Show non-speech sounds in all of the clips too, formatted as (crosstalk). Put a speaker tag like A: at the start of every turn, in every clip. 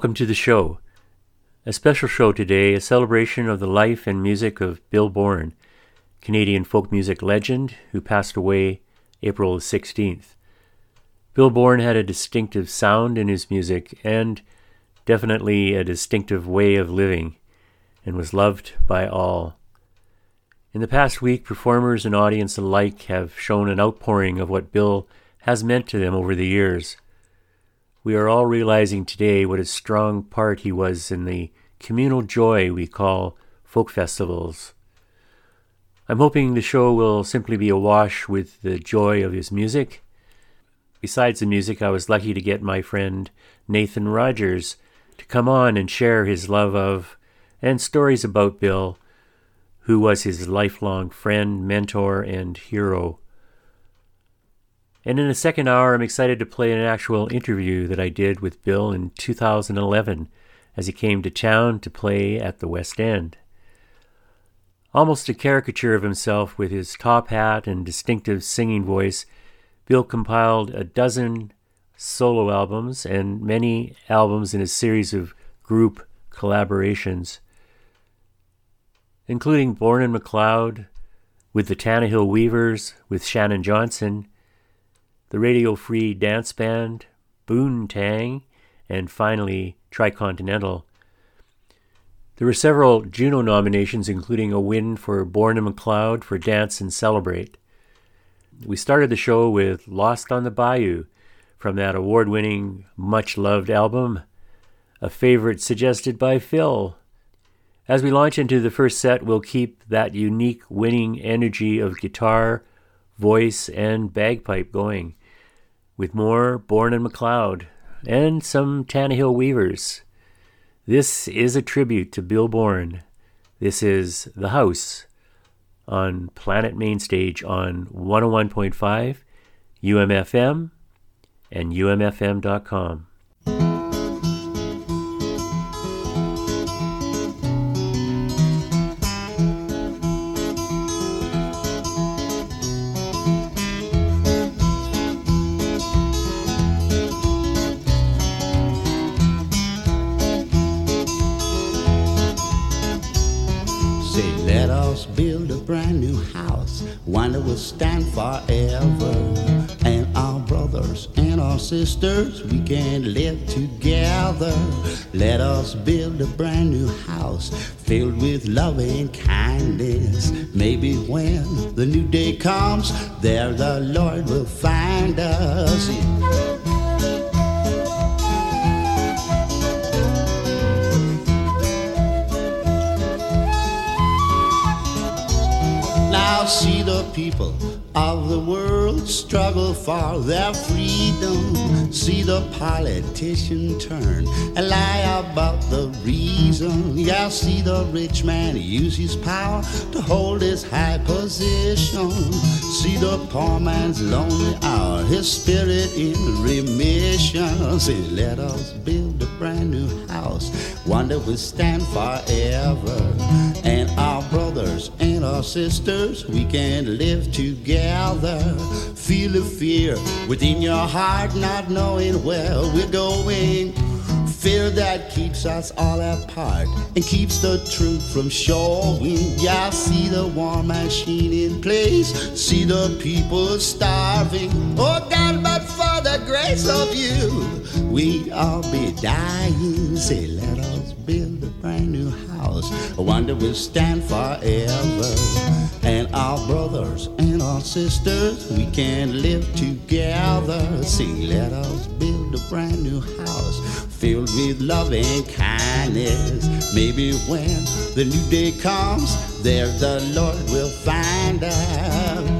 A: Welcome to the show. A special show today, a celebration of the life and music of Bill Bourne, Canadian folk music legend who passed away April 16th. Bill Bourne had a distinctive sound in his music and definitely a distinctive way of living and was loved by all. In the past week, performers and audience alike have shown an outpouring of what Bill has meant to them over the years. We are all realizing today what a strong part he was in the communal joy we call folk festivals. I'm hoping the show will simply be awash with the joy of his music. Besides the music, I was lucky to get my friend Nathan Rogers to come on and share his love of and stories about Bill, who was his lifelong friend, mentor, and hero. And in the second hour, I'm excited to play an actual interview that I did with Bill in 2011 as he came to town to play at the West End. Almost a caricature of himself with his top hat and distinctive singing voice, Bill compiled a dozen solo albums and many albums in a series of group collaborations, including Bourne and MacLeod, with the Tannahill Weavers, with Shannon Johnson, the Radio Free Dance Band, Boon Tang, and finally Tricontinental. There were several Juno nominations, including a win for Bourne and MacLeod for Dance and Celebrate. We started the show with Lost on the Bayou
B: from that award winning, much loved album, a favorite suggested by Phil. As we launch into the first set, we'll keep that unique winning energy of guitar, voice, and bagpipe going, with more Bourne and MacLeod, and some Tannahill Weavers. This is a tribute to Bill Bourne. This is The House on Planet Mainstage on 101.5 UMFM and umfm.com.
A: forever. And our brothers and our sisters, we can live together. Let us build a brand new house filled with love and kindness. Maybe when the new day comes, there the Lord will find us. Now see the people of the world struggle for their freedom. See the politician turn and lie about the reason. Yeah, see the rich man use his power to hold his high position. See the poor man's lonely hour, his spirit in remission. Say, let us build a brand new house, one that will stand forever. And our brothers and our sisters, we can live together. Feel the fear within your heart, not knowing where we're going. Fear that keeps us all apart and keeps the truth from showing. Yeah, see the war machine in place, see the people starving. Oh God, but for the grace of you, we all be dying. Say, let us build a brand new house, that will stand forever. And our brothers and our sisters, we can live together. Sing, let us build a brand new house filled with love and kindness. Maybe when the new day comes, there the Lord will find us.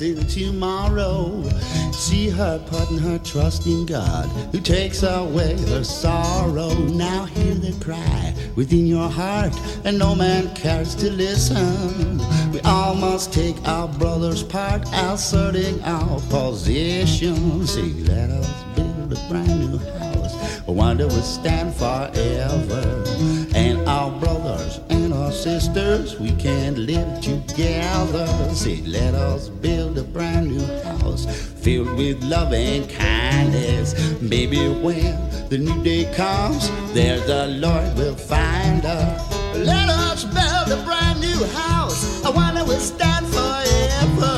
A: In tomorrow. See her putting her trust in God, who takes away her sorrow. Now hear the cry within your heart, and no man cares to listen. We all must take our brother's part, asserting our position. See, let us build a brand new house, one that will stand forever. And our brothers our sisters, we can live together. Say, let us build a brand new house filled with love and kindness. Maybe when the new day comes, there the Lord will find us. Let us build a brand new house, a one that will stand forever.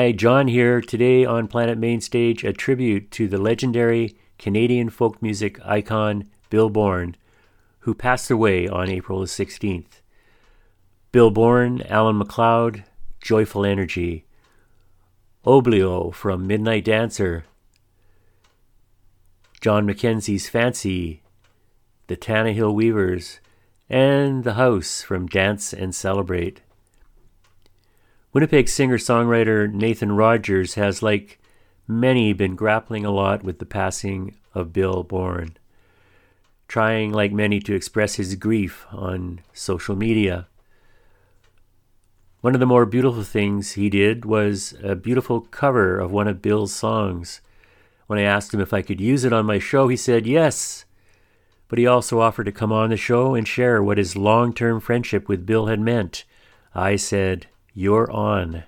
B: Hi, John here. Today on Planet Mainstage, a tribute to the legendary Canadian folk music icon Bill Bourne, who passed away on April the 16th. Bill Bourne, Alan MacLeod, Joyful Energy, Oblio from Midnight Dancer, John Mackenzie's Fancy, the Tannahill Weavers, and The House from Dance and Celebrate. Winnipeg singer songwriter Nathan Rogers has, like many, been grappling a lot with the passing of Bill Bourne, trying, like many, to express his grief on social media. One of the more beautiful things he did was a beautiful cover of one of Bill's songs. When I asked him if I could use it on my show, he said yes. But he also offered to come on the show and share what his long term friendship with Bill had meant. I said, you're on.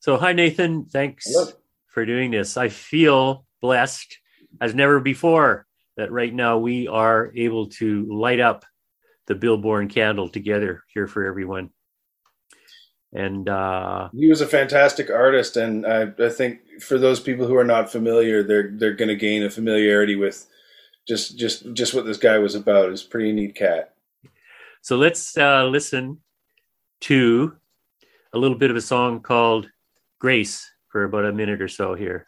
B: So, hi, Nathan. Thanks Hello. for doing this. I feel blessed as never before that right now we are able to light up the Bill Bourne candle together here for everyone. And uh,
C: he was a fantastic artist, and I, I think for those people who are not familiar, they're they're going to gain a familiarity with just just just what this guy was about. It's pretty neat cat.
B: So let's uh, listen to a little bit of a song called Grace for about a minute or so here.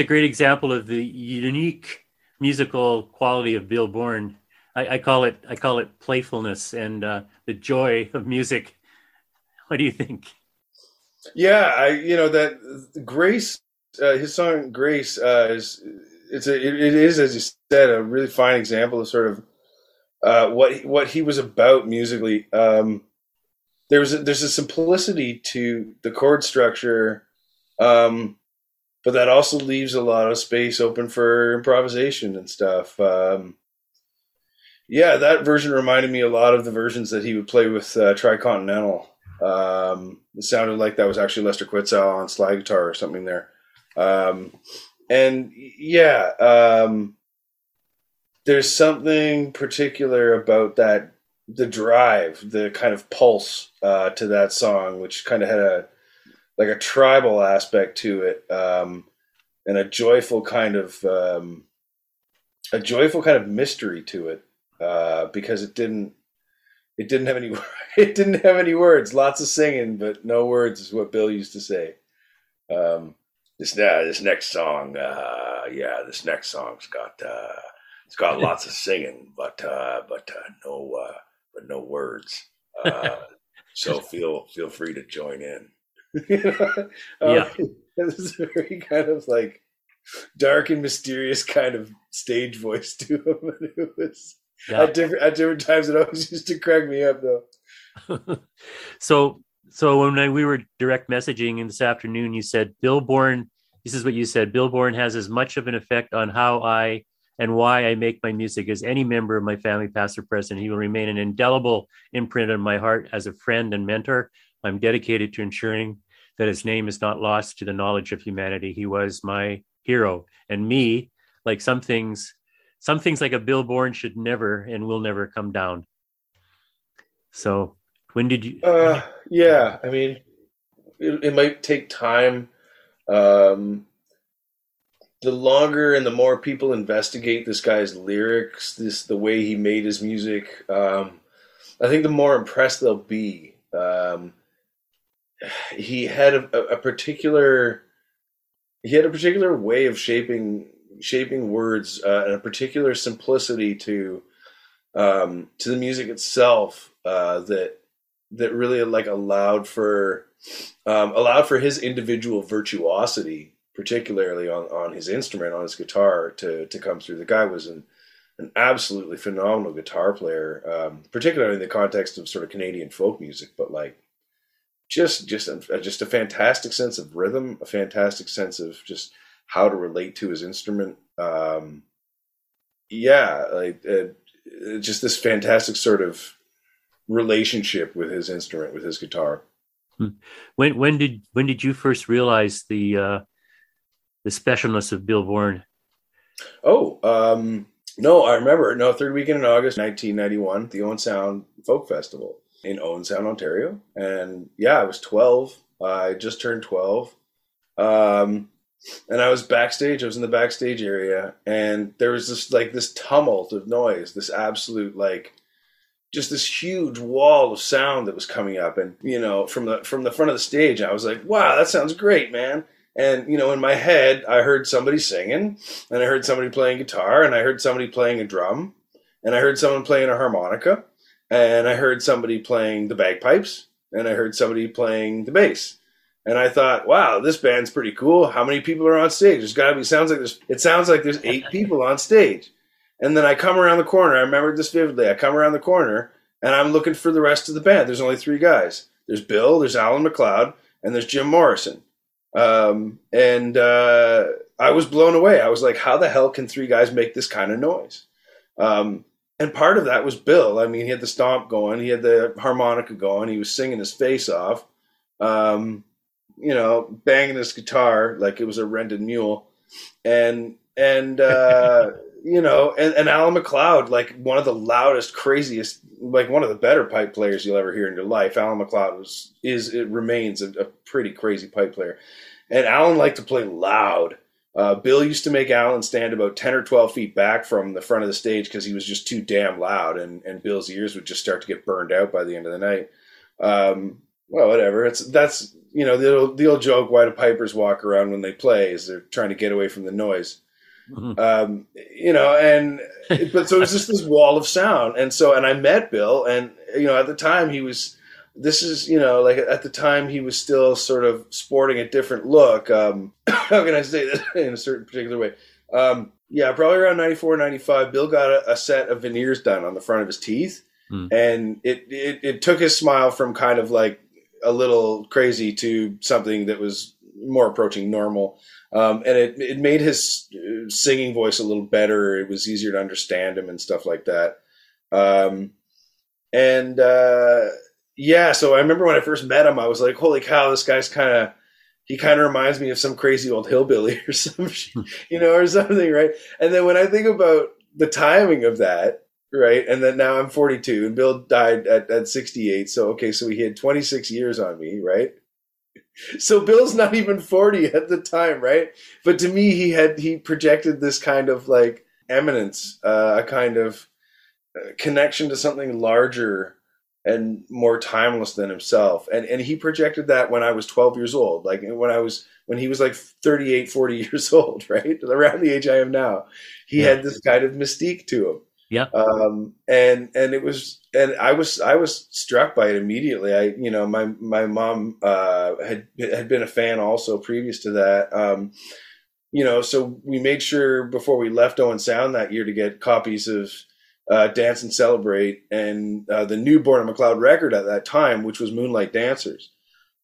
B: A great example of the unique musical quality of Bill Bourne. I, I call it I call it playfulness and uh, the joy of music. What do you think?
C: Yeah, I you know that Grace, uh, his song Grace uh, is it's a it, it is as you said a really fine example of sort of uh, what what he was about musically. Um, a, there's a simplicity to the chord structure um, but that also leaves a lot of space open for improvisation and stuff. Um, yeah, that version reminded me a lot of the versions that he would play with uh, Tricontinental. Um, it sounded like that was actually Lester Quitzau on slide guitar or something there. Um, and yeah, um, there's something particular about that, the drive, the kind of pulse uh, to that song, which kind of had a like a tribal aspect to it, um, and a joyful kind of um, a joyful kind of mystery to it uh, because it didn't it didn't have any (laughs) it didn't have any words. Lots of singing, but no words is what Bill used to say. Um, this uh, this next song, uh, yeah, this next song's got uh, it's got (laughs) lots of singing, but uh, but uh, no uh, but no words. Uh, (laughs) so feel feel free to join in. (laughs) um, yeah, (laughs) it's very kind of like dark and mysterious kind of stage voice to him. (laughs) And it was yeah. at different at different times. It always used to crack me up though.
B: so so when I, we were direct messaging in this afternoon, you said Bill Bourne. This is what you said. Bill Bourne has as much of an effect on how I and why I make my music as any member of my family, past or present. He will remain an indelible imprint on my heart as a friend and mentor. I'm dedicated to ensuring that his name is not lost to the knowledge of humanity. He was my hero, and me, like some things, some things like a Bill Bourne should never and will never come down. So, when did you?
C: Uh, yeah, I mean, it, it might take time. Um, the longer and the more people investigate this guy's lyrics, this the way he made his music, um, I think the more impressed they'll be. Um, he had a, a, particular he had a particular way of shaping shaping words uh, and a particular simplicity to um, to the music itself uh, that that really like allowed for um, allowed for his individual virtuosity, particularly on, on his instrument, on his guitar, to to come through. The guy was an an absolutely phenomenal guitar player, um, particularly in the context of sort of Canadian folk music. But like, just just a, just a fantastic sense of rhythm, a fantastic sense of just how to relate to his instrument. Um, yeah, like uh, just this fantastic sort of relationship with his instrument, with his guitar.
B: Hmm. When when did when did you first realize the uh, the specialness of Bill Bourne?
C: Oh, um, no, I remember. No, third weekend in August, 1991, the Owen Sound Folk Festival in Owen Sound, Ontario. And yeah, I was 12. I just turned 12. Um, and I was backstage. I was in the backstage area, and there was this like this tumult of noise, this absolute like just this huge wall of sound that was coming up and you know from the from the front of the stage i was like wow that sounds great man and you know in my head i heard somebody singing and i heard somebody playing guitar and i heard somebody playing a drum and i heard someone playing a harmonica and i heard somebody playing the bagpipes and i heard somebody playing the bass and i thought wow this band's pretty cool how many people are on stage there's got to be sounds like there's it sounds like there's eight (laughs) people on stage and then I come around the corner. I remember this vividly. I come around the corner and I'm looking for the rest of the band. There's only three guys. There's Bill, there's Alan MacLeod, and there's Jim Morrison. Um, and uh, I was blown away. I was like, how the hell can three guys make this kind of noise? Um, and part of that was Bill. I mean, he had the stomp going, he had the harmonica going, he was singing his face off, um, you know, banging his guitar like it was a rented mule. And, and, uh, (laughs) you know, and, and Alan MacLeod, like one of the loudest, craziest, like one of the better pipe players you'll ever hear in your life. Alan MacLeod was is it remains a, a pretty crazy pipe player, and Alan liked to play loud. Uh, Bill used to make Alan stand about ten or twelve feet back from the front of the stage because he was just too damn loud, and and Bill's ears would just start to get burned out by the end of the night. Um, well, whatever. It's that's you know the old, the old joke: why do pipers walk around when they play? Is they're trying to get away from the noise. Mm-hmm. Um, you know, and but so it was just this wall of sound, and so and I met Bill, and you know, at the time he was. This is, you know, like at the time he was still sort of sporting a different look. Um, (coughs) how can I say that (laughs) in a certain particular way? Um, yeah, probably around 94, 95, Bill got a, a, set of veneers done on the front of his teeth. Mm. And it, it, it took his smile from kind of like a little crazy to something that was more approaching normal. Um, and it, it made his uh, singing voice a little better. It was easier to understand him and stuff like that. Um, and uh, yeah, so I remember when I first met him, I was like, "Holy cow, this guy's kind of." He kind of reminds me of some crazy old hillbilly (laughs) or some, you know, or something, right? And then when I think about the timing of that, right, and then now I'm 42, and Bill died at, at 68, so okay, so he had 26 years on me, right? (laughs) so Bill's not even 40 at the time, right? But to me, he had he projected this kind of like eminence, uh, a kind of uh, connection to something larger and more timeless than himself. And and he projected that when I was 12 years old, like when I was when he was like 38, 40 (laughs) years old, right? (laughs) Around the age I am now. He yeah. had this kind of mystique to him.
B: Yeah.
C: Um, and and it was and I was I was struck by it immediately. I you know my my mom uh, had had been a fan also previous to that. Um, you know, so we made sure before we left Owen Sound that year to get copies of uh, Dance and Celebrate and uh, the new Bourne MacLeod record at that time, which was Moonlight Dancers.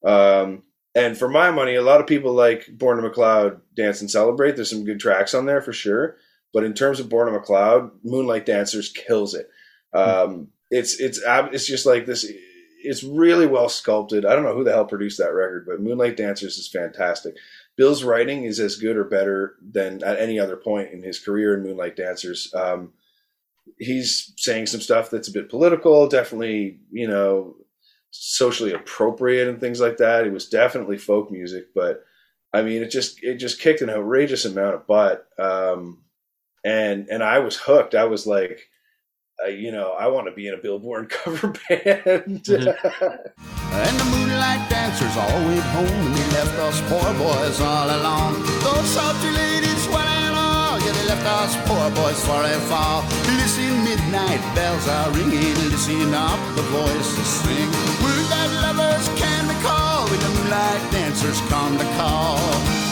C: Um, and for my money, a lot of people like Born to McLeod Dance and Celebrate. There's some good tracks on there for sure. But in terms of Born on a Cloud, Moonlight Dancers kills it. Um, it's it's it's just like this it's really well sculpted. I don't know who the hell produced that record, but Moonlight Dancers is fantastic. Bill's writing is as good or better than at any other point in his career in Moonlight Dancers. Um, he's saying some stuff that's a bit political, definitely, you know, socially appropriate and things like that. It was definitely folk music, but I mean, it just it just kicked an outrageous amount of butt, um, and and I was hooked. I was like, uh, you know, I want to be in a Bill Bourne (laughs) cover band.
A: Mm-hmm. and the moonlight dancers all went home, and they left us poor boys all alone. Those salty ladies us poor boys for a fall. Listen, midnight bells are ringing, listen up, the voices sing. Moonlight lovers can be called when the moonlight dancers come to call.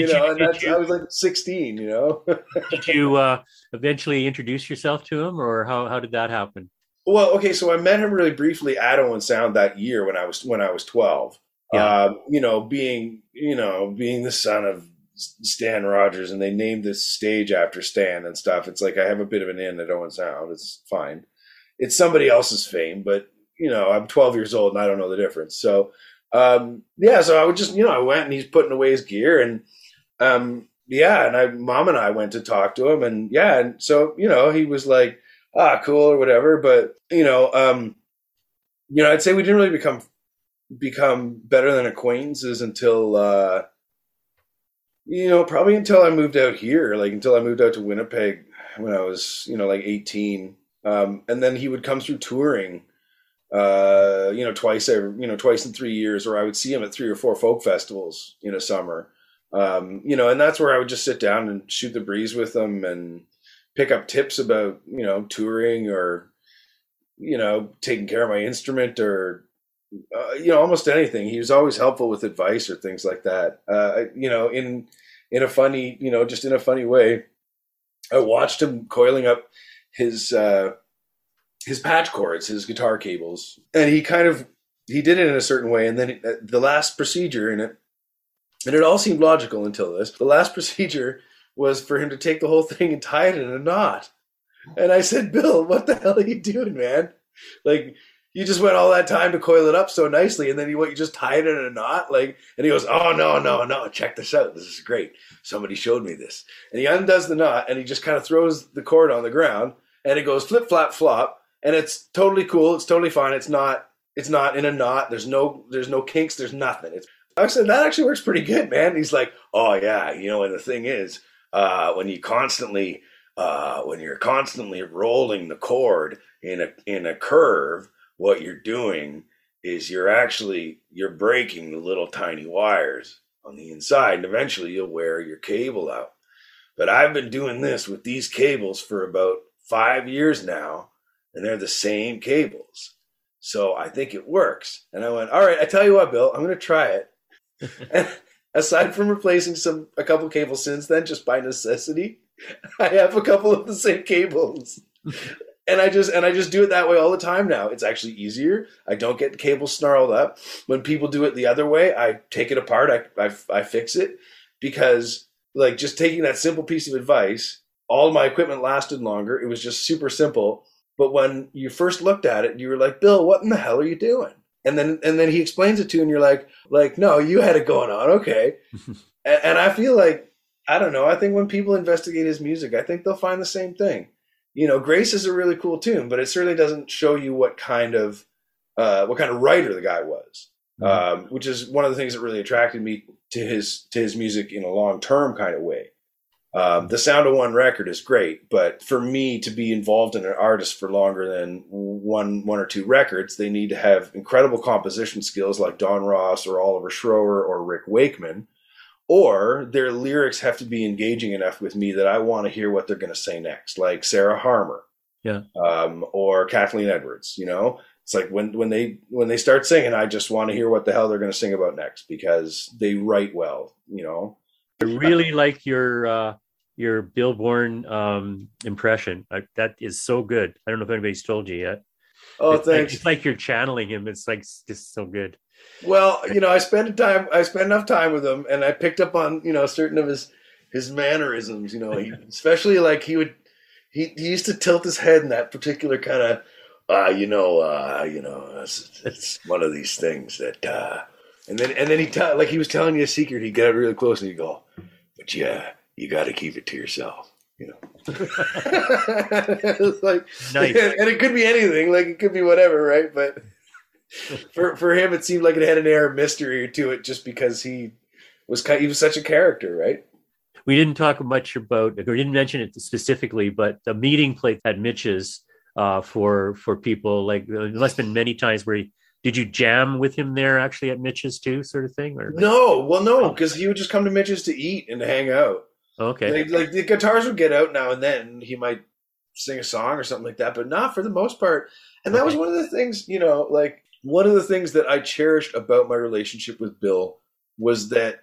C: You know,
B: you-
C: and that's,
B: you-
C: I was like 16, you know. (laughs)
B: Did you uh, eventually introduce yourself to him, or how how did that happen?
C: Well, okay, so I met him really briefly at Owen Sound that year when I was when I was twelve.
B: Yeah.
C: Um, you know, being you know being the son of Stan Rogers, and they named this stage after Stan and stuff. It's like I have a bit of an in at Owen Sound. It's fine. It's somebody else's fame, but you know, I'm 12 years old and I don't know the difference. So, um, yeah, so I would just you know I went and he's putting away his gear and um, yeah, and I mom and I went to talk to him and yeah, and so you know he was like ah, cool or whatever. But you know, um, you know, I'd say we didn't really become become better than acquaintances until uh, you know probably until I moved out here, like until I moved out to Winnipeg when I was you know like eighteen, um, and then he would come through touring. Uh, you know, twice every, you know, twice in three years, or I would see him at three or four folk festivals in a summer. Um, you know, and that's where I would just sit down and shoot the breeze with them and pick up tips about you know touring or you know taking care of my instrument or uh, you know almost anything. He was always helpful with advice or things like that. Uh, you know in in a funny you know just in a funny way i watched him coiling up his uh his patch cords his guitar cables. And he kind of he did it in a certain way. And then uh, the last procedure in it and it all seemed logical until this the last (laughs) procedure was for him to take the whole thing and tie it in a knot. And I said, Bill, what the hell are you doing, man? Like, you just went all that time to coil it up so nicely, and then you what? You just tied it in a knot, like? And he goes, "Oh no, no, no! Check this out. This is great. Somebody showed me this." And he undoes the knot, and he just kind of throws the cord on the ground, and it goes flip, flap, flop, and it's totally cool. It's totally fine. It's not. It's not in a knot. There's no. There's no kinks. There's nothing. It's. I said that actually works pretty good, man. And he's like, "Oh yeah, you know." And the thing is, uh, when you constantly uh, when you're constantly rolling the cord in a in a curve, what you're doing is you're actually you're breaking the little tiny wires on the inside, and eventually you'll wear your cable out. But I've been doing this with these cables for about five years now, and they're the same cables. So I think it works. And I went, all right, I tell you what, Bill, I'm going to try it. And (laughs) aside from replacing some a couple cables since then, just by necessity, I have a couple of the same cables. (laughs) and I just and I just do it that way all the time now. It's actually easier. I don't get the cables snarled up. When people do it the other way, I take it apart. I I, I fix it because like just taking that simple piece of advice, all my equipment lasted longer. It was just super simple. But when you first looked at it, you were like, "Bill, what in the hell are you doing?" And then and then he explains it to you, and you're like, "Like, no, you had it going on, okay." (laughs) and, and I feel like I don't know. I think when people investigate his music, I think they'll find the same thing. You know, Grace is a really cool tune, but it certainly doesn't show you what kind of uh, what kind of writer the guy was,
B: Mhm.
C: um, which is one of the things that really attracted me to his to his music in a long term kind of way. Um, the sound of one record is great, but for me to be involved in an artist for longer than one one or two records, they need to have incredible composition skills like Don Ross or Oliver Schroer or Rick Wakeman, or their lyrics have to be engaging enough with me that I want to hear what they're going to say next, like Sarah Harmer,
B: Yeah.
C: um, or Kathleen Edwards. You know, it's like when when they when they start singing, I just want to hear what the hell they're going to sing about next because they write well. You know,
B: I really like your uh, your Bill Bourne um, impression. I, that is so good. I don't know if anybody's told you yet.
C: Oh,
B: it's
C: thanks.
B: Like, it's like you're channeling him. It's like just so good.
C: Well, you know, I spent time. I spent enough time with him, and I picked up on you know certain of his his mannerisms. You know, he, (laughs) especially like he would he, he used to tilt his head in that particular kind of uh, you know, uh, you know, it's, it's one of these things that, uh, and then and then he t- like he was telling you a secret. He'd get really close and you go, but yeah, you got to keep it to yourself. You know, (laughs) it's like
B: Nice. (laughs)
C: and it could be anything. Like it could be whatever, right? But for for him, it seemed like it had an air of mystery to it, just because he was kind. He was such a character, right?
B: We didn't talk much about, or didn't mention it specifically, but the meeting place at Mitch's uh, for for people like there must been many times where he, did you jam with him there actually at Mitch's too, sort of thing, or
C: No, well, no, because he would just come to Mitch's to eat and to hang out.
B: Okay,
C: Like, like the guitars would get out now and then. He might sing a song or something like that, but not for the most part. And that was one of the things, you know, like one of the things that I cherished about my relationship with Bill was that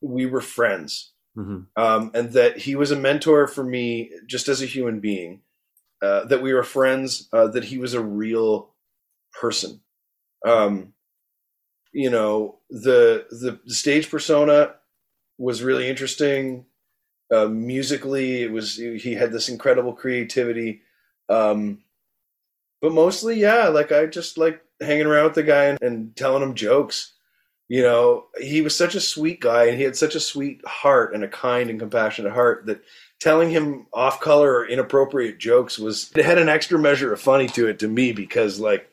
C: we were friends,
B: Mhm.
C: um, and that he was a mentor for me just as a human being. Uh, that we were friends. Uh, that he was a real person. Um, you know, the the, the stage persona was really interesting uh, musically it was he had this incredible creativity. Um but mostly yeah like i just like hanging around with the guy and, and telling him jokes. You know he was such a sweet guy and he had such a sweet heart and a kind and compassionate heart that telling him off color or inappropriate jokes was it had an extra measure of funny to it to me because like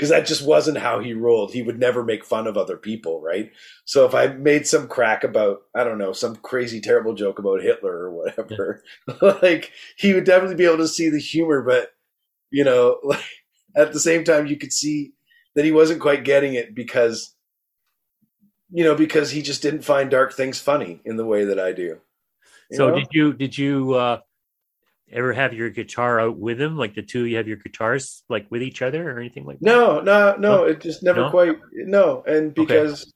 C: because that just wasn't how he rolled he would never make fun of other people right so if I made some crack about, I don't know, some crazy terrible joke about Hitler or whatever, (laughs) like he would definitely be able to see the humor, but you know, (laughs) like at the same time, you could see that he wasn't quite getting it because, you know, because he just didn't find dark things funny in the way that I do.
B: So
C: know?
B: did you did you uh, ever have your guitar out with him? Like the two, you have your guitars like with each other or anything like that?
C: No, no, no.
B: No?
C: It just never
B: No?
C: quite. No, and because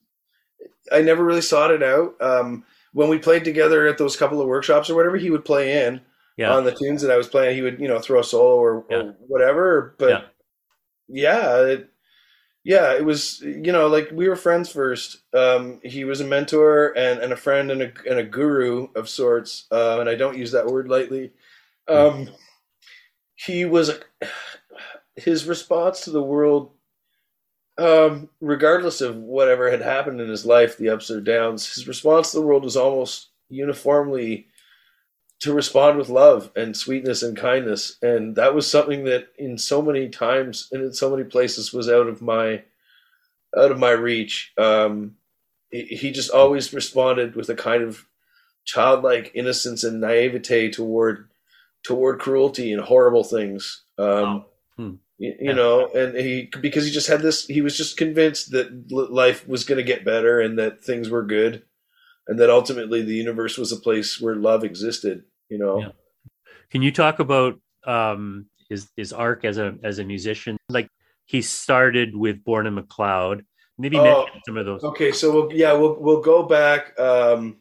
C: I never really sought it out. Um, when we played together at those couple of workshops or whatever, he would play in
B: Yeah.
C: on the tunes that I was playing. He would, you know, throw a solo or,
B: Yeah.
C: or whatever. But
B: Yeah.
C: yeah, it, yeah, it was. You know, like we were friends first. Um, he was a mentor and, and a friend and a and a guru of sorts. Uh, and I don't use that word lightly. Um, he was his response to the world um, regardless of whatever had happened in his life, the ups or downs, his response to the world was almost uniformly to respond with love and sweetness and kindness. And that was something that in so many times and in so many places was out of my out of my reach. Um, he, he just always responded with a kind of childlike innocence and naivete toward toward cruelty and horrible things. Um,
B: Wow. Hmm.
C: you, you
B: Yeah.
C: know and he because he just had this he was just convinced that life was going to get better and that things were good and that ultimately the universe was a place where love existed you know
B: Yeah. Can you talk about um, his his arc as a as a musician? Like he started with Bourne and MacLeod. Maybe
C: Oh.
B: mention some of those.
C: okay so we'll yeah we'll we'll go back um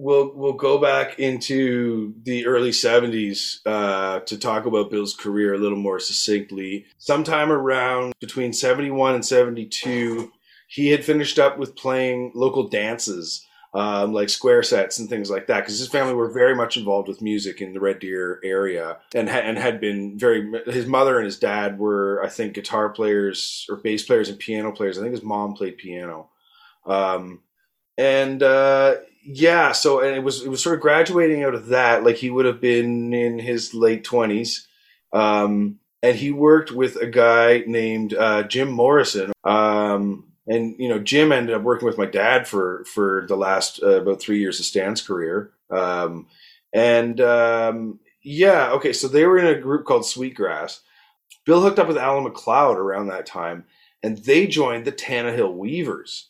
C: we'll we'll go back into the early 70s uh to talk about Bill's career a little more succinctly. Sometime around between 71 and 72 he had finished up with playing local dances um, like square sets and things like that because his family were very much involved with music in the Red Deer area and ha- and had been very his mother and his dad were I think guitar players or bass players and piano players. I think his mom played piano. Um, and uh, yeah so and it was it was sort of graduating out of that like he would have been in his late 20s um, and he worked with a guy named uh, Jim Morrison um, and you know Jim ended up working with my dad for for the last uh, about three years of Stan's career. Um, and um, yeah, okay, so they were in a group called Sweetgrass. Bill hooked up with Alan MacLeod around that time, and they joined the Tannahill Weavers.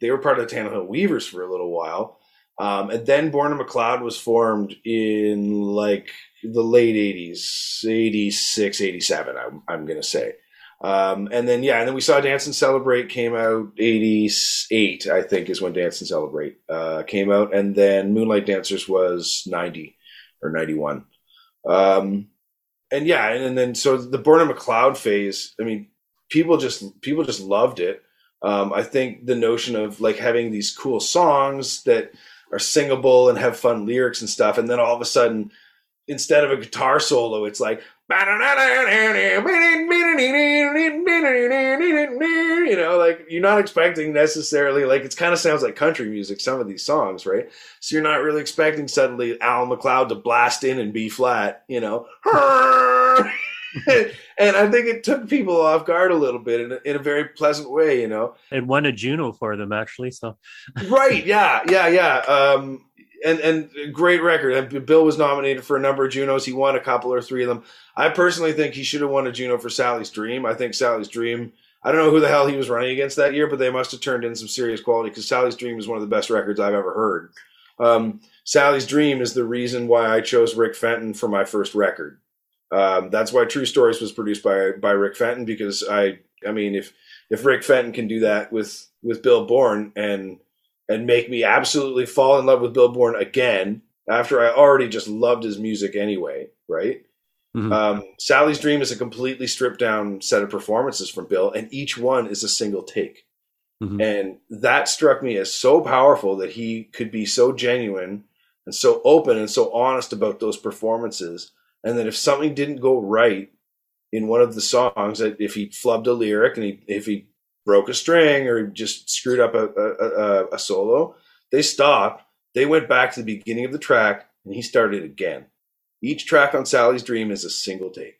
C: They were part of the Tannahill Weavers for a little while, um, and then Bourne and MacLeod was formed in like the late '80s, '86, '87. I'm, I'm gonna say. Um, and then yeah, and then we saw Dance and Celebrate came out '88, I think, is when Dance and Celebrate uh, came out, and then Moonlight Dancers was '90 or '91. Um, and yeah, and, and, then so the Bourne and MacLeod phase. I mean, people just people just loved it. Um, I think the notion of like having these cool songs that are singable and have fun lyrics and stuff, and then all of a sudden, instead of a guitar solo, it's like you know, like you're not expecting necessarily like it kind of sounds like country music, some of these songs, right? So you're not really expecting suddenly Alan MacLeod to blast in and B flat, you know. (laughs) (laughs) and I think it took people off guard a little bit in a, in a very pleasant way, you know.
B: It won a Juno for them actually, so. (laughs)
C: right, yeah, yeah, yeah. Um, and and great record. Bill was nominated for a number of Junos. He won a couple or three of them. I personally think he should have won a Juno for Sally's Dream. I think Sally's Dream. I don't know who the hell he was running against that year, but they must have turned in some serious quality because Sally's Dream is one of the best records I've ever heard. Um, Sally's Dream is the reason why I chose Rick Fenton for my first record. Um, that's why True Stories was produced by by Rick Fenton because I I mean if if Rick Fenton can do that with with Bill Bourne and and make me absolutely fall in love with Bill Bourne again after I already just loved his music anyway, right? Mm-hmm. Um, Sally's Dream is a completely stripped down set of performances from Bill, and each one is a single take. Mm-hmm. And that struck me as so powerful that he could be so genuine and so open and so honest about those performances. And that if something didn't go right in one of the songs, that if he flubbed a lyric and he, if he broke a string or just screwed up a, a, a, a solo, they stopped. They went back to the beginning of the track and he started again. Each track on Sally's Dream is a single take.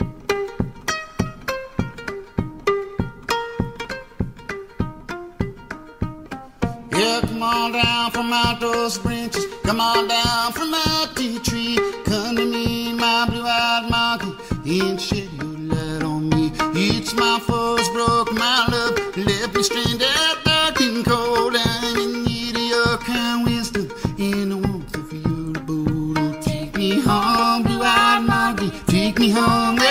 A: Come on down from out those branches. Come on down from out tree. Come to me, my blue-eyed monkey, and shed your light on me. It's my first broke my love left me stranded dark and cold and in need of your kind wisdom and the warmth of your boat. Take me home, blue-eyed monkey, Take me home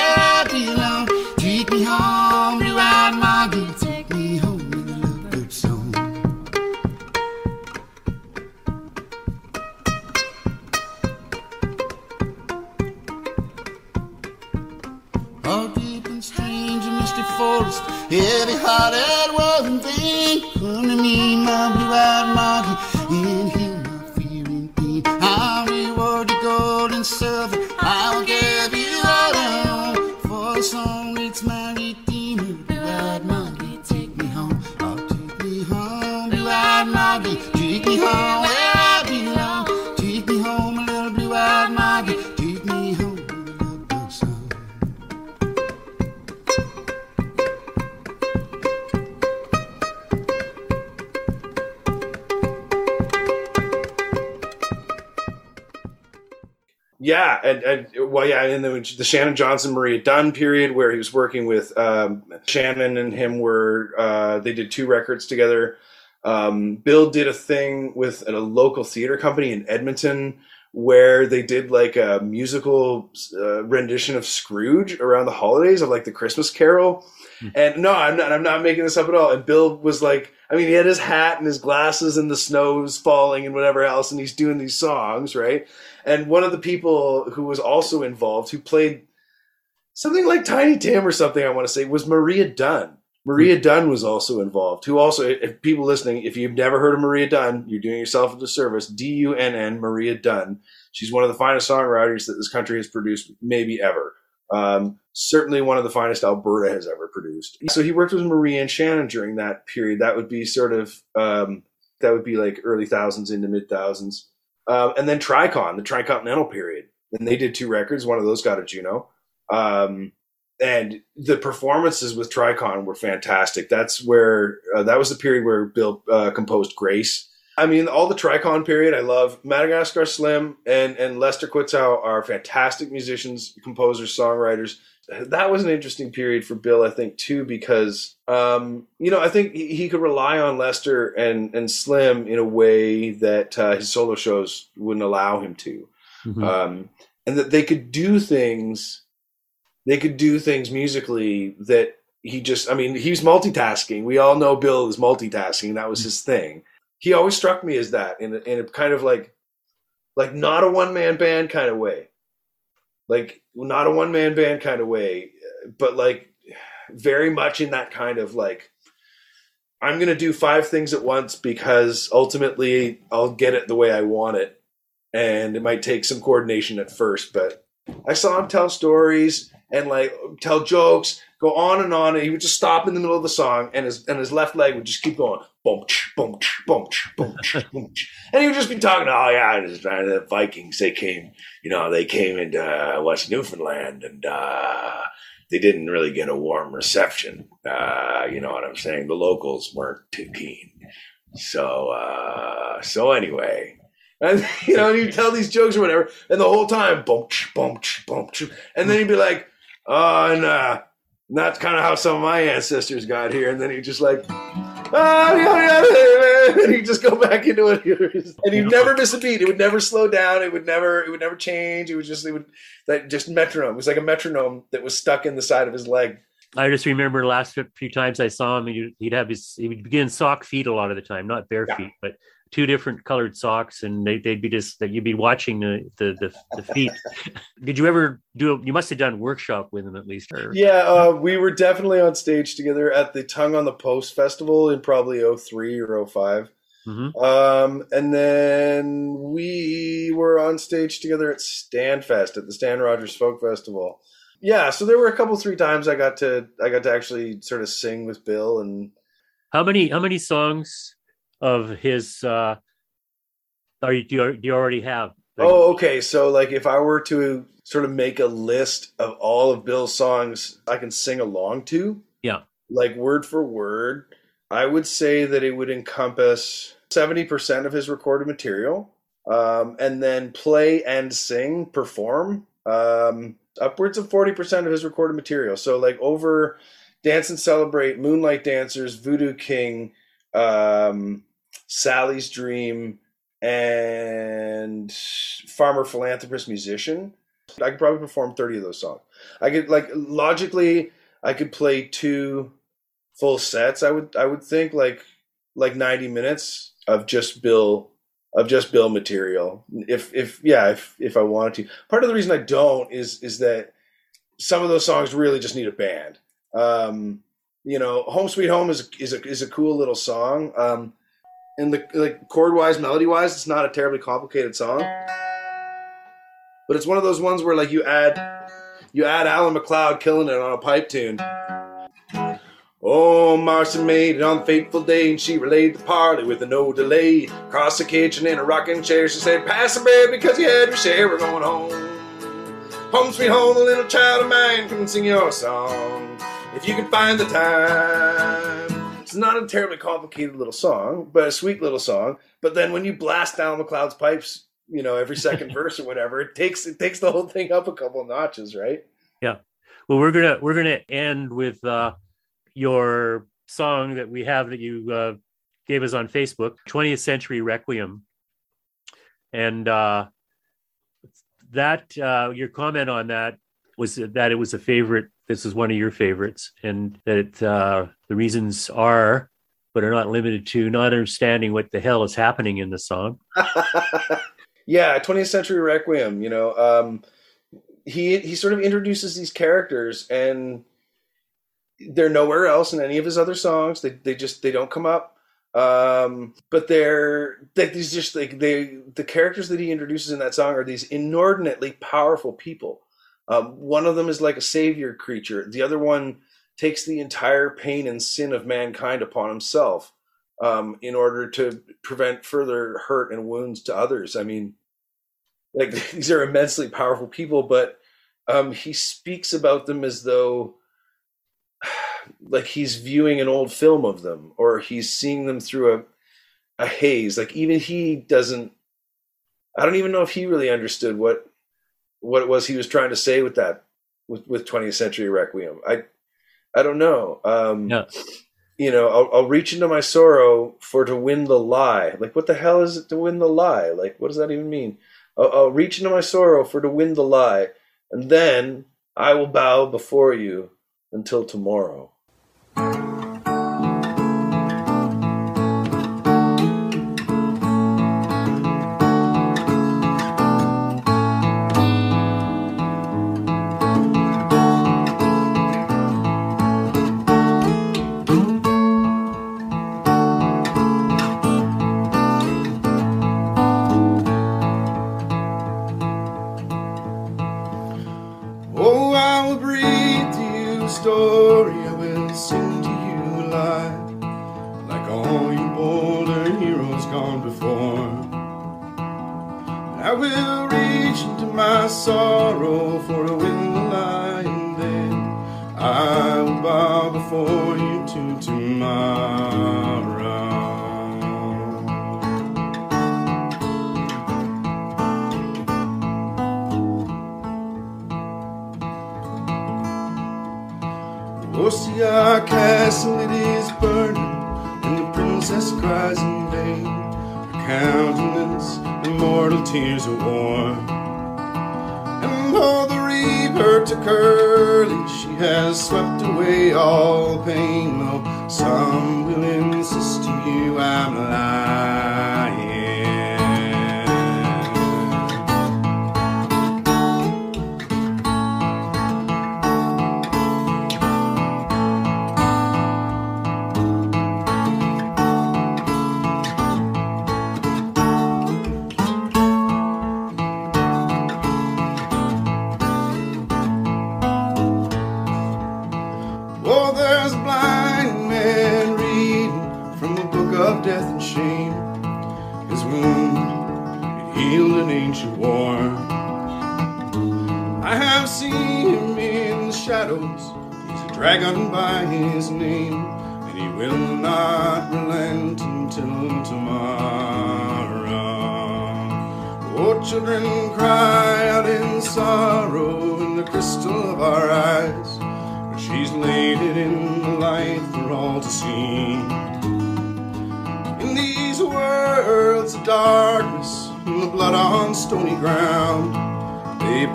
A: heavy hearted one thing. Come to me, my blue eyed Margie, and heal my fear and pain. I'll reward you gold and silver. I will give you all I own. For the song it's my redeemer. Blue eyed Margie, take me home. Oh, take me home, blue eyed Margie. Take me home
C: Yeah, and, and well, yeah, and then the Shannon Johnson Maria Dunn period where he was working with um, Shannon and him were uh, they did two records together. Um, Bill did a thing with a local theater company in Edmonton where they did like a musical uh, rendition of Scrooge around the holidays of like the Christmas Carol. And no, I'm not. I'm not making this up at all. And Bill was like, I mean, he had his hat and his glasses, and the snow's falling and whatever else, and he's doing these songs, right? And one of the people who was also involved, who played something like Tiny Tim or something, I want to say, was Maria Dunn. Maria Dunn was also involved. Who also, if people listening, if you've never heard of Maria Dunn, you're doing yourself a disservice. D U N N, Maria Dunn. She's one of the finest songwriters that this country has produced, maybe ever. Um, certainly one of the finest Alberta has ever produced. So he worked with Maria and Shannon during that period. That would be sort of um, that would be like early thousands into mid thousands, um, and then Tricon, the Tricontinental period, and they did two records. One of those got a Juno, um, and the performances with Tricon were fantastic. That's where uh, that was the period where Bill uh, composed Grace. I mean, all the Tricon period, I love. Madagascar Slim and, and Lester Quitzau are fantastic musicians, composers, songwriters. That was an interesting period for Bill, I think, too, because, um, you know, I think he, he could rely on Lester and, and Slim in a way that uh, his solo shows wouldn't allow him to.
B: Mhm.
C: Um, and that they could do things, they could do things musically that he just, I mean, he's multitasking. We all know Bill is multitasking. That was his thing. He always struck me as that in a, in a kind of like, like not a one man band kind of way, like not a one man band kind of way, but like very much in that kind of like, I'm going to do five things at once because ultimately I'll get it the way I want it. And it might take some coordination at first, but I saw him tell stories and like tell jokes, go on and on, and he would just stop in the middle of the song, and his and his left leg would just keep going, boom, boom, boom, boom, boom, and he would just be talking. Oh yeah, the Vikings they came, you know, they came into uh, West Newfoundland, and uh, they didn't really get a warm reception. Uh, you know what I'm saying? The locals weren't too keen. So uh, so anyway, (laughs) and you know, and he'd tell these jokes or whatever, and the whole time, boom, boom, boom, and then he'd be like, "Oh, and, uh, and that's kind of how some of my ancestors got here." And then he'd just like, and he'd (laughs) just go back into it, (laughs) and he'd never miss a beat. It would never slow down. It would never, it would never change. It was just, it would that just metronome. It was like a metronome that was stuck in the side of his leg.
B: I just remember the last few times I saw him, he'd have his, he would begin sock feet a lot of the time, not bare yeah. feet, but two different colored socks and they, would be just that you'd be watching the the, the, the feet. (laughs) Did you ever do you must have done workshop with them at least or...
C: yeah uh, we were definitely on stage together at the tongue on the post festival in probably 03 or 5 mm-hmm. um, and then we were on stage together at stanfest at the stan rogers folk festival. Yeah so there were a couple three times i got to i got to actually sort of sing with bill and
B: how many how many songs of his uh are you do you, do you already have?
C: Oh okay. So like if i were to sort of make a list of all of bill's songs i can sing along to
B: yeah.
C: like word for word i would say that it would encompass 70% of his recorded material um, and then play and sing perform um, upwards of 40% of his recorded material. So like over dance and celebrate moonlight dancers voodoo king um, Sally's Dream, and Farmer Philanthropist Musician. I could probably perform 30 of those songs. I could like logically I could play two full sets. I would I would think like like 90 minutes of just Bill of just Bill material. If if yeah, if if I wanted to. Part of the reason I don't is is that some of those songs really just need a band. Um, you know, Home Sweet Home is is a is a cool little song. Um, and the like chord wise, melody wise, it's not a terribly complicated song. But it's one of those ones where like you add you add Alan MacLeod killing it on a pipe tune. Oh, Marcy made it on the fateful day, and she relayed the party with a no delay. Across the kitchen in a rocking chair, she said, Pass the bread because you had your share, we're going home. Home sweet home, the little child of mine, come and sing your song. If you can find the time. It's not a terribly complicated little song, but a sweet little song. But then when you blast down MacLeod's pipes, you know, every second (laughs) verse or whatever, it takes it takes the whole thing up a couple notches, right?
B: Yeah. Well, we're gonna we're gonna end with uh, your song that we have that you uh, gave us on Facebook, 20th Century Requiem, and uh, that uh, your comment on that was that it was a favorite this is one of your favorites, and that uh, the reasons are, but are not limited to, not understanding what the hell is happening in the song. (laughs)
C: yeah, 20th Century Requiem. You know, um, he he sort of introduces these characters, and they're nowhere else in any of his other songs. They they just they don't come up. Um, but they're like these just like they the characters that he introduces in that song are these inordinately powerful people um, one of them is like a savior creature. The other one takes the entire pain and sin of mankind upon himself um, in order to prevent further hurt and wounds to others. I mean, like (laughs) these are immensely powerful people, but um, he speaks about them as though (sighs) like he's viewing an old film of them or he's seeing them through a, a haze. Like even he doesn't, I don't even know if he really understood what what it was he was trying to say with that with with 20th century requiem. I i don't know. Um
B: yeah.
C: you know I'll, I'll reach into my sorrow for to win the lie. Like what the hell is it to win the lie? Like what does that even mean? I'll, I'll reach into my sorrow for to win the lie and then i will bow before you until tomorrow Castle it is burning, and the princess cries in vain. Her countenance immortal tears are worn. And though the reaper took early, she has swept away all pain. Though some will insist to you I'm lying.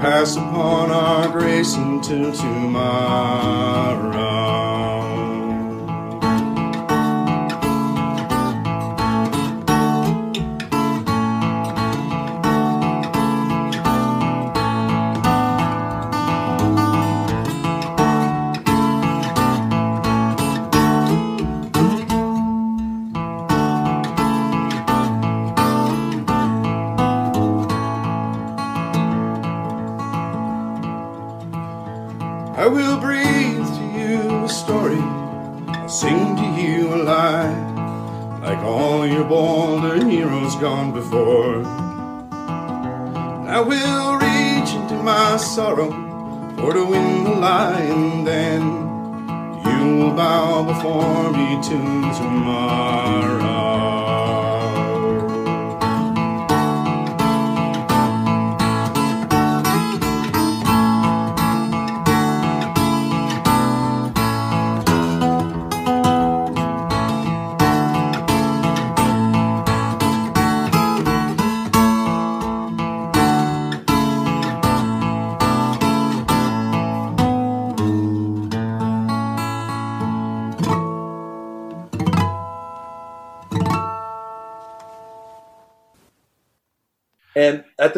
C: Pass upon our grace until tomorrow.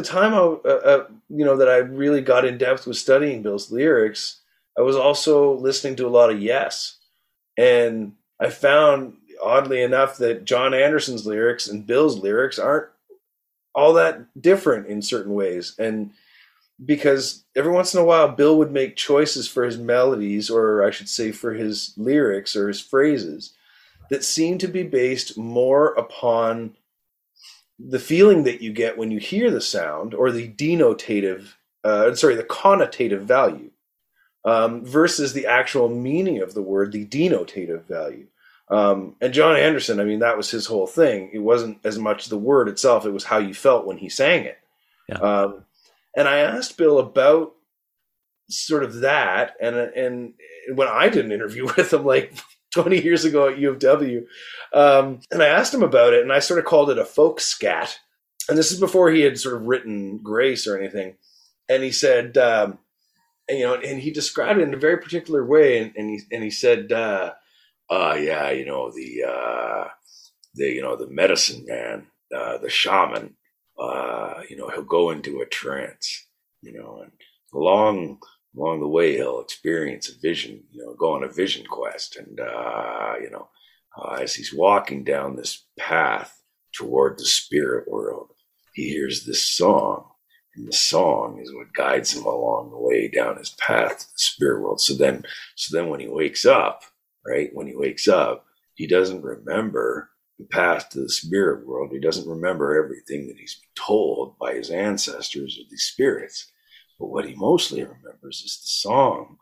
C: Time, I, uh, uh, you know, that I really got in depth with studying Bill's lyrics, I was also listening to a lot of Yes, and I found, oddly enough, that Jon Anderson's lyrics and Bill's lyrics aren't all that different in certain ways, and because every once in a while, Bill would make choices for his melodies, or I should say, for his lyrics or his phrases, that seem to be based more upon the feeling that you get when you hear the sound or the denotative uh, sorry the connotative value um, versus the actual meaning of the word the denotative value. Um, and jon anderson i mean that was his whole thing. It wasn't as much the word itself it was how you felt when he sang it.
B: Yeah.
C: um, and i asked bill about sort of that and and when i did an interview (laughs) with him like (laughs) 20 years ago at U of W. Um, and I asked him about it, and I sort of called it a folk scat. And this is before he had sort of written Grace or anything. And he said, um, and, you know, and he described it in a very particular way. And, and he and he said, uh, uh, yeah, you know, the uh, the you know the medicine man, uh, the shaman, uh, you know, he'll go into a trance, you know, and along along the way he'll experience a vision, you know, go on a vision quest, and uh, you know, uh, as he's walking down this path toward the spirit world, he hears this song, and the song is what guides him along the way down his path to the spirit world. So then, so then when he wakes up, right, when he wakes up, he doesn't remember the
A: path to the spirit world. He doesn't remember everything that he's told by his ancestors or these spirits. But what he mostly remembers is the song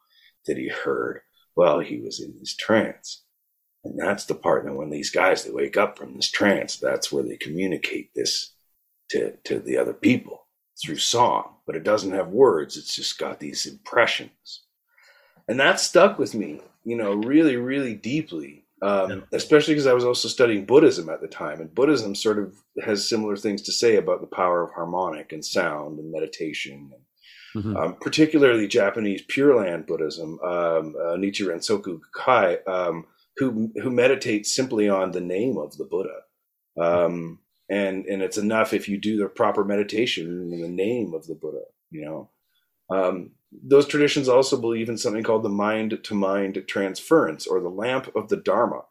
A: that he heard while he was in this trance. And that's the part that when these guys they wake up from this trance, that's where they communicate this to, to the other people through song. But it doesn't have words, it's just got these impressions. And that stuck with me, you know, really, really deeply. Um. Especially because I was also studying Buddhism at the time, and Buddhism sort of has similar things to say about the power of harmonic and sound and meditation and mm-hmm. um, particularly Japanese Pure Land Buddhism, um, uh, Nichiren Soka Gakkai, um, who who meditate simply on the name of the Buddha, um, and and it's enough if you do the proper meditation in the name of the Buddha. You know, um, those traditions also believe in something called the mind to mind transference or the lamp of the Dharma,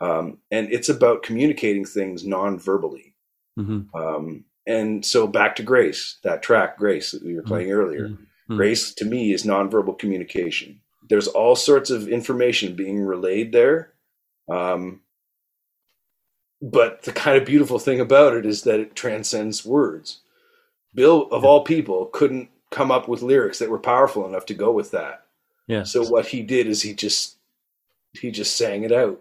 A: um, and it's about communicating things non-verbally. Mm-hmm. Um, and so back to Grace, that track, Grace, that we were playing mm-hmm. earlier. Mm-hmm. Grace to me is nonverbal communication. There's all sorts of information being relayed there. Um, but the kind of beautiful thing about it is that it transcends words. Bill, of all people, couldn't come up with lyrics that were powerful enough to go with that.
B: Yeah.
A: So what he did is he just he just sang it out.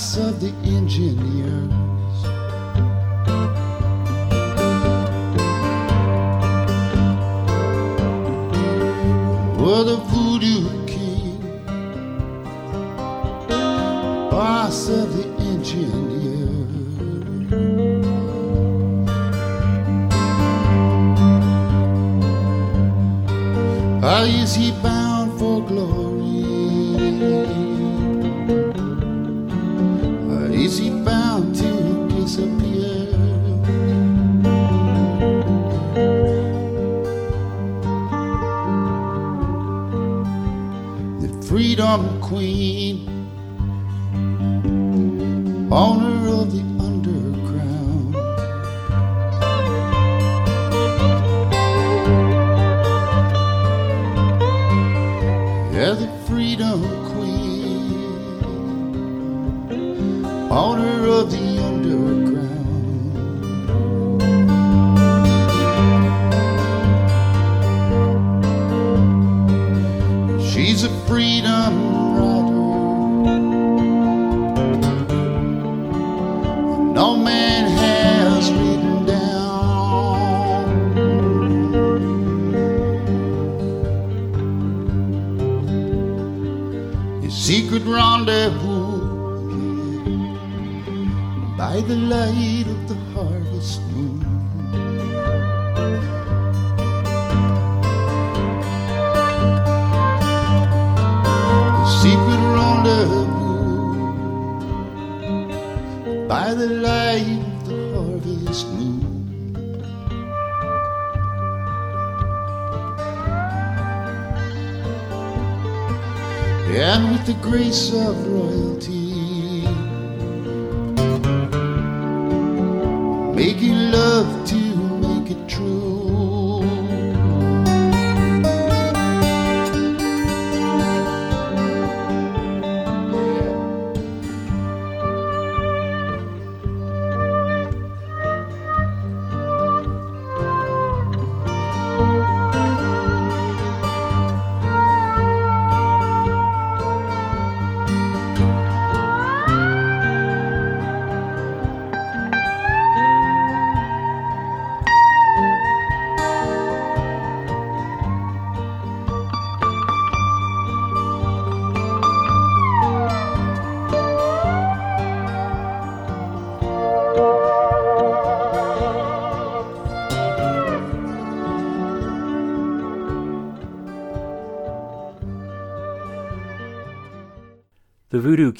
A: house of the
B: engineer.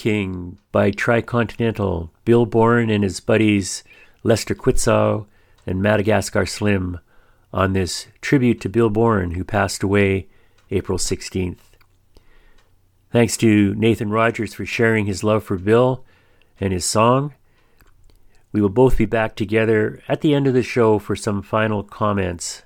B: King by Tricontinental, Bill Bourne and his buddies Lester Quitzau and Madagascar Slim on this tribute to Bill Bourne, who passed away April 16th. Thanks to Nathan Rogers for sharing his love for Bill and his song. We will both be back together at the end of the show for some final comments.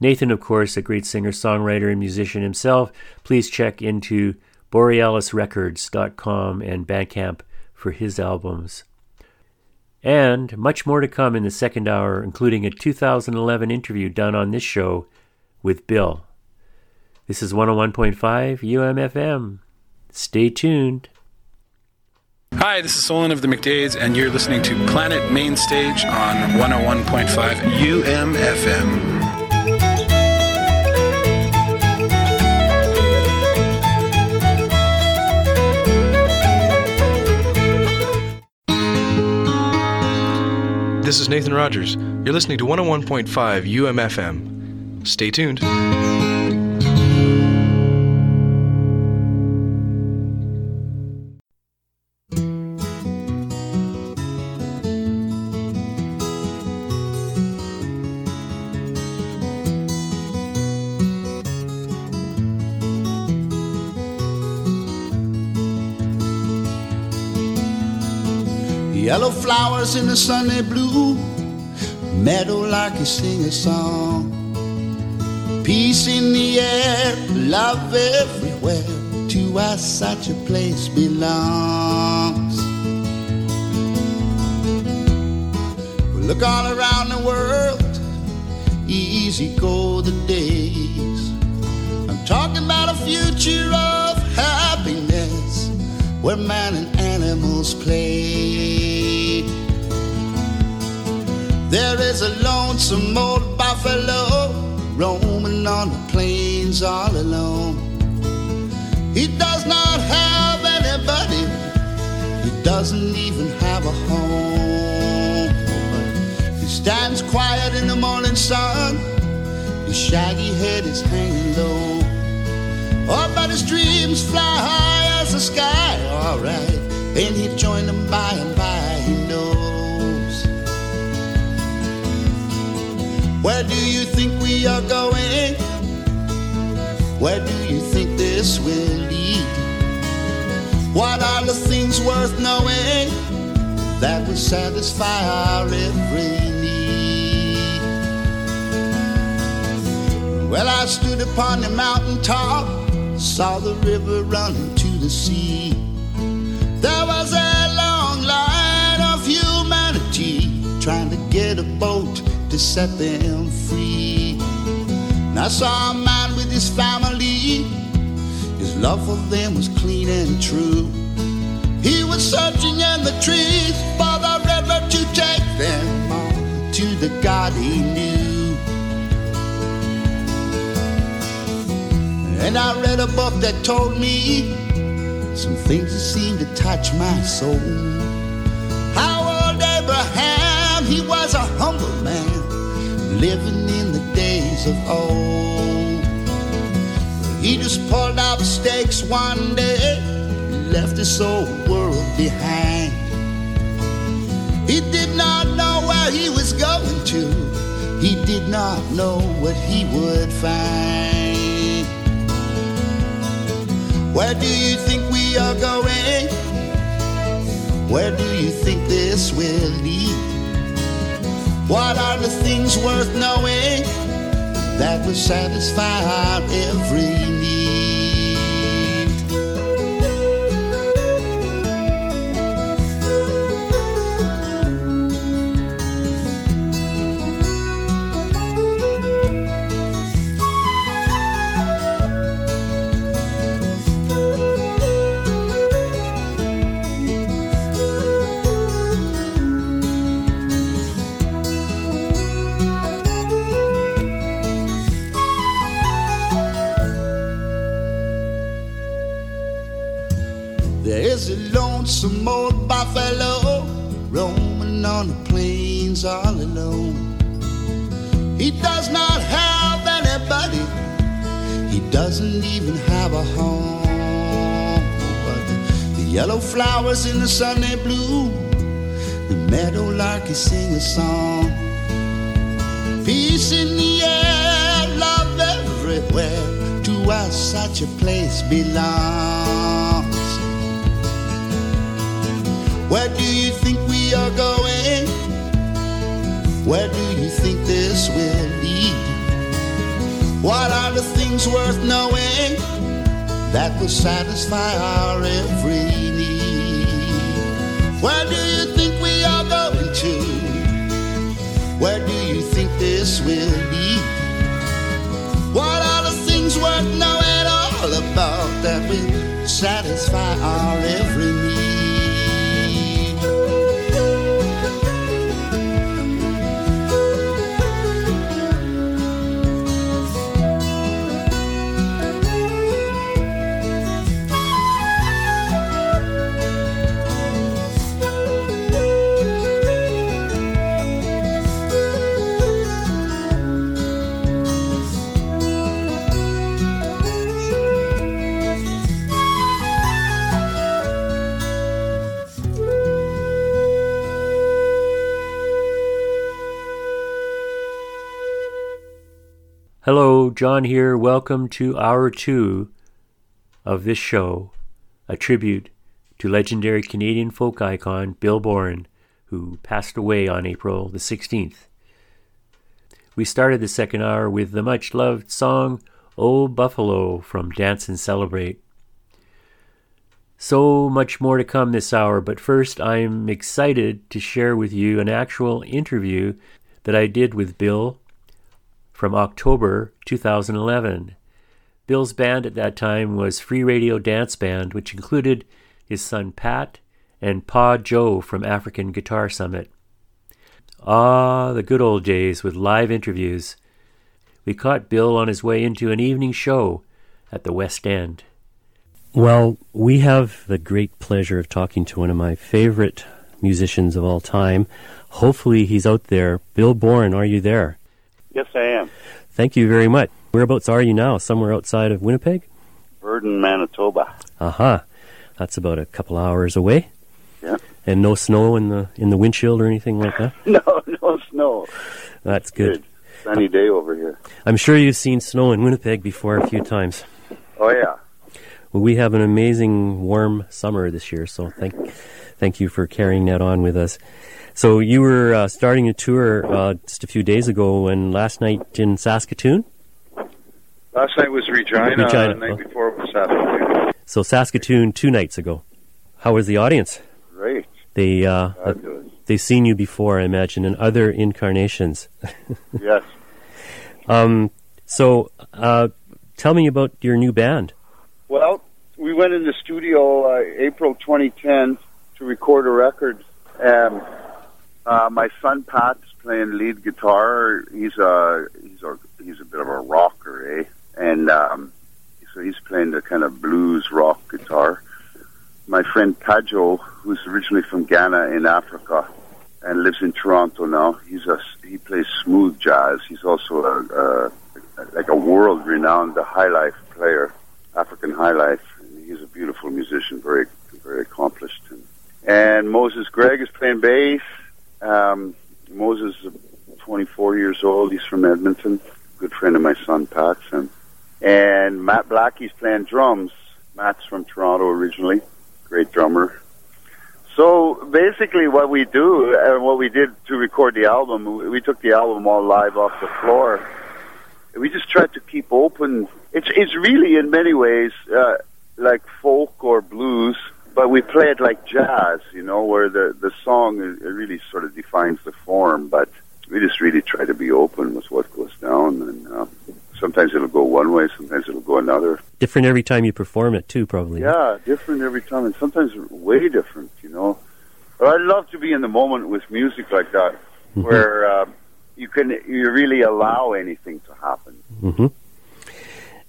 B: Nathan, of course, a great singer, songwriter, and musician himself. Please check into borealisrecords.com and Bandcamp for his albums. And much more to come in the second hour, including a 2011 interview done on this show with Bill. This is 101.5 UMFM. Stay tuned.
D: Hi, this is Solon of the McDays, and you're listening to Planet Main Stage on 101.5 UMFM.
E: This is Nathan Rogers. You're listening to 101.5 UMFM. Stay tuned.
A: Flowers in the sunny blue, meadow larky sing a song. Peace in the air, love everywhere. To us, such a place belongs. We look all around the world, easy go the days. I'm talking about a future of happiness where man and animals play. There is a lonesome old buffalo roaming on the plains all alone. He does not have anybody, he doesn't even have a home. He stands quiet in the morning sun, his shaggy head is hanging low. Oh, but his dreams fly high as the sky, alright. And he'll join them by and Where do you think we are going? Where do you think this will lead? What are the things worth knowing that will satisfy our every need? Well, I stood upon the mountain top, saw the river running to the sea. There was a long line of humanity trying to get a boat to set them free. And I saw a man with his family, his love for them was clean and true. He was searching in the trees for the river to take them on to the God he knew. And I read a book that told me some things that seemed to touch my soul. How old Abraham, he was a humble man living in the days of old. He just pulled out the stakes one day, left his old world behind. He did not know where he was going to, he did not know what he would find. Where do you think we are going? Where do you think this will lead? What are the things worth knowing that will satisfy our every flowers in the sun they bloom, the meadowlark is sing a song. Peace in the air, love everywhere. To us, such a place belongs. Where do you think we are going? Where do you think this will lead? What are the things worth knowing that will satisfy our every? Where do you think we are going to? Where do you think this will lead? What are the things worth knowing all about that will satisfy our every need?
B: John here. Welcome to hour two of this show, a tribute to legendary Canadian folk icon Bill Bourne, who passed away on April the 16th. We started the second hour with the much loved song Old Buffalo from Dance and Celebrate. So much more to come this hour, but first I'm excited to share with you an actual interview that I did with Bill from October 2011. Bill's band at that time was Free Radio Dance Band, which included his son Pat and Pa Joe from African Guitar Summit. Ah, the good old days with live interviews. We caught Bill on his way into an evening show at the West End. Well, we have the great pleasure of talking to one of my favorite musicians of all time. Hopefully, he's out there. Bill Bourne, are you there?
F: Yes, I am.
B: Thank you very much. Whereabouts are you now? Somewhere outside of Winnipeg?
F: Virden, Manitoba.
B: Aha. That's about a couple hours away.
F: Yeah.
B: And no snow in the in the windshield or anything like that? (laughs)
F: No, no snow.
B: That's good.
F: Sunny day over here.
B: I'm sure you've seen snow in Winnipeg before a few times.
F: Oh yeah.
B: Well, we have an amazing warm summer this year, so thank thank you for carrying that on with us. So you were uh, starting a tour uh, just a few days ago, and last night in Saskatoon.
F: Last night was Regina.
B: Regina,
F: The night
B: oh.
F: before was Saskatoon.
B: So Saskatoon two nights ago. How was the audience?
F: Great.
B: They uh, they've seen you before, I imagine, in other incarnations. (laughs)
F: yes.
B: Um, so uh, tell me about your new band.
F: Well, we went in the studio uh, April 2010 to record a record. Um, uh, my son Pat's playing lead guitar. He's a he's a he's a bit of a rocker, eh? And um, so he's playing the kind of blues rock guitar. My friend Pa Joe, who's originally from Ghana in Africa and lives in Toronto now, he's a he plays smooth jazz. He's also a, a like a world-renowned high life player, African high life. He's a beautiful musician, very very accomplished. And Moses Gregg is playing bass. Um, Moses is 24 years old. He's from Edmonton. Good friend of my son Pat's. And, and Matt Blackie's playing drums. Matt's from Toronto originally. Great drummer. So basically, what we do and what we did to record the album, we took the album all live off the floor. We just tried to keep open. It's it's really in many ways uh, like folk or blues, but we play it like jazz, you know, where the the song it really sort of defines the form, but we just really try to be open with what goes down, and uh, sometimes it'll go one way, sometimes it'll go another.
B: Different every time you perform it, too, probably.
F: Yeah, different every time, and sometimes way different, you know. But I love to be in the moment with music like that, mm-hmm. where uh, you can you really allow anything to happen.
B: Mm-hmm.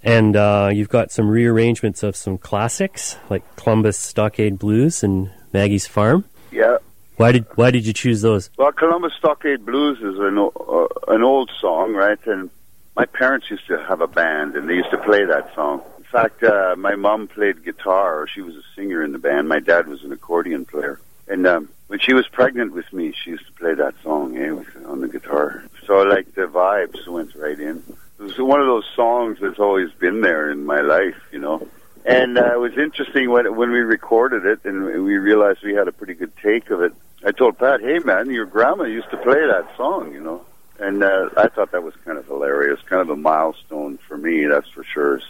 B: And uh, you've got some rearrangements of some classics like Columbus Stockade Blues and Maggie's Farm.
F: Yeah.
B: Why did Why did you choose those?
F: Well, Columbus Stockade Blues is an uh, an old song, right? And my parents used to have a band, and they used to play that song. In fact, uh, my mom played guitar, or she was a singer in the band. My dad was an accordion player, and um, when she was pregnant with me, she used to play that song eh, on the guitar. So, like the vibes went right in was one of those songs that's always been there in my life, you know. And uh, it was interesting when when we recorded it and we realized we had a pretty good take of it. I told Pat, "Hey man, your grandma used to play that song, you know." And uh, I thought that was kind of hilarious, kind of a milestone for me, that's for sure,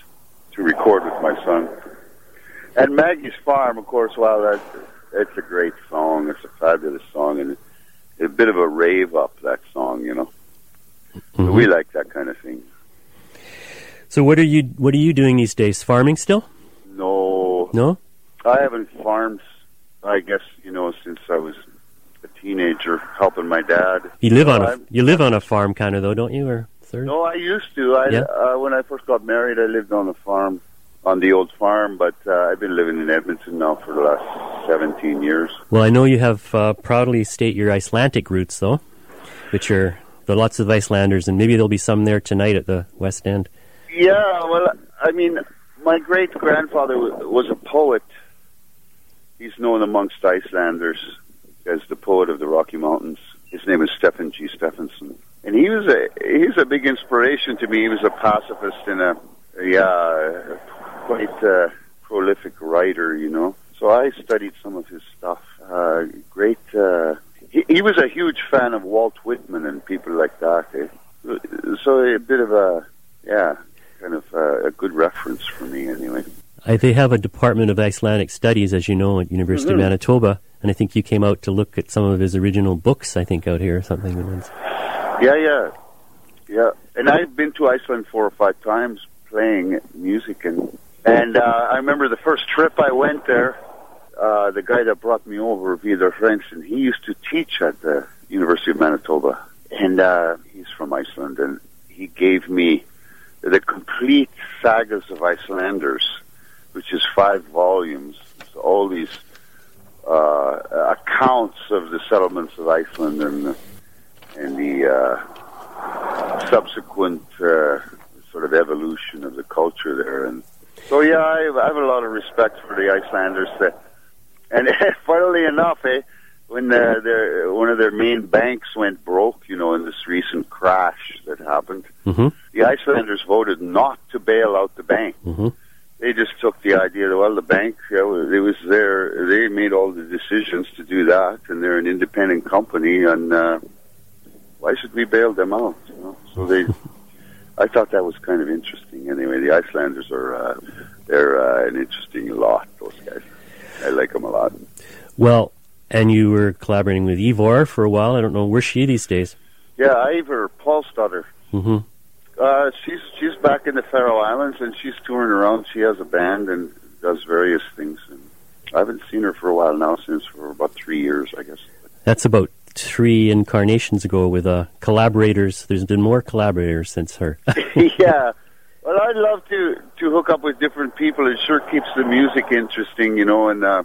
F: to record with my son. And Maggie's Farm, of course, wow, that it's a great song. It's a fabulous song, and a bit of a rave up that song, you know. Mm-hmm. we like that kind of thing.
B: So what are you what are you doing these days? Farming still?
F: No.
B: No?
F: I haven't farmed I guess, you know, since I was a teenager helping my dad.
B: You live on a you live on a farm kind of though, don't you? Or third?
F: No, I used to. I yeah? uh, when I first got married, I lived on a farm on the old farm, but uh, I've been living in Edmonton now for the last 17 years.
B: Well, I know you have uh, proudly state your Icelandic roots though, which are there are lots of Icelanders and maybe there'll be some there tonight at the West End.
F: Yeah, well, I mean, my great grandfather was a poet. He's known amongst Icelanders as the poet of the Rocky Mountains. His name is Stephan G. Stephansson, and he was a he's a big inspiration to me. He was a pacifist and a yeah, quite a prolific writer, you know. So I studied some of his stuff. Uh, great. Uh, he, he was a huge fan of Walt Whitman and people like that. Eh? So a bit of a yeah, kind of uh, a good reference for me anyway.
B: I, they have a Department of Icelandic Studies, as you know, at University mm-hmm. of Manitoba, and I think you came out to look at some of his original books. I think out here or something.
F: Yeah, yeah, yeah. And I've been to Iceland four or five times playing music, and and uh, I remember the first trip I went there. Uh, the guy that brought me over, Vidar and he used to teach at the University of Manitoba, and uh, he's from Iceland, and he gave me the complete sagas of Icelanders, which is five volumes. all these uh, accounts of the settlements of Iceland and the, and the uh, subsequent uh, sort of evolution of the culture there. And so, yeah, I have, I have a lot of respect for the Icelanders. That, and (laughs) funnily enough, eh, when uh, their one of their main banks went broke, you know, in this recent crash that happened, mm-hmm. the Icelanders voted not to bail out the bank. Mm-hmm. They just took the idea that well, the bank, you know, it was there. They made all the decisions to do that, and they're an independent company, and uh, why should we bail them out? You know? So they, (laughs) I thought that was kind of interesting. Anyway, the Icelanders are uh, they're uh, an interesting lot. Those guys, I like them a lot.
B: Well, and you were collaborating with Eivør for a while. I don't know where's she these days.
F: Yeah, Eivør Pálsdóttir. Mm-hmm. Uh, she's she's back in the Faroe Islands and she's touring around. She has a band and does various things. And I haven't seen her for a while now, since for about three years, I guess.
B: That's about three incarnations ago with uh, collaborators. There's been more collaborators since her. (laughs) (laughs)
F: yeah. Well, I'd love to to hook up with different people. It sure keeps the music interesting, you know, and uh,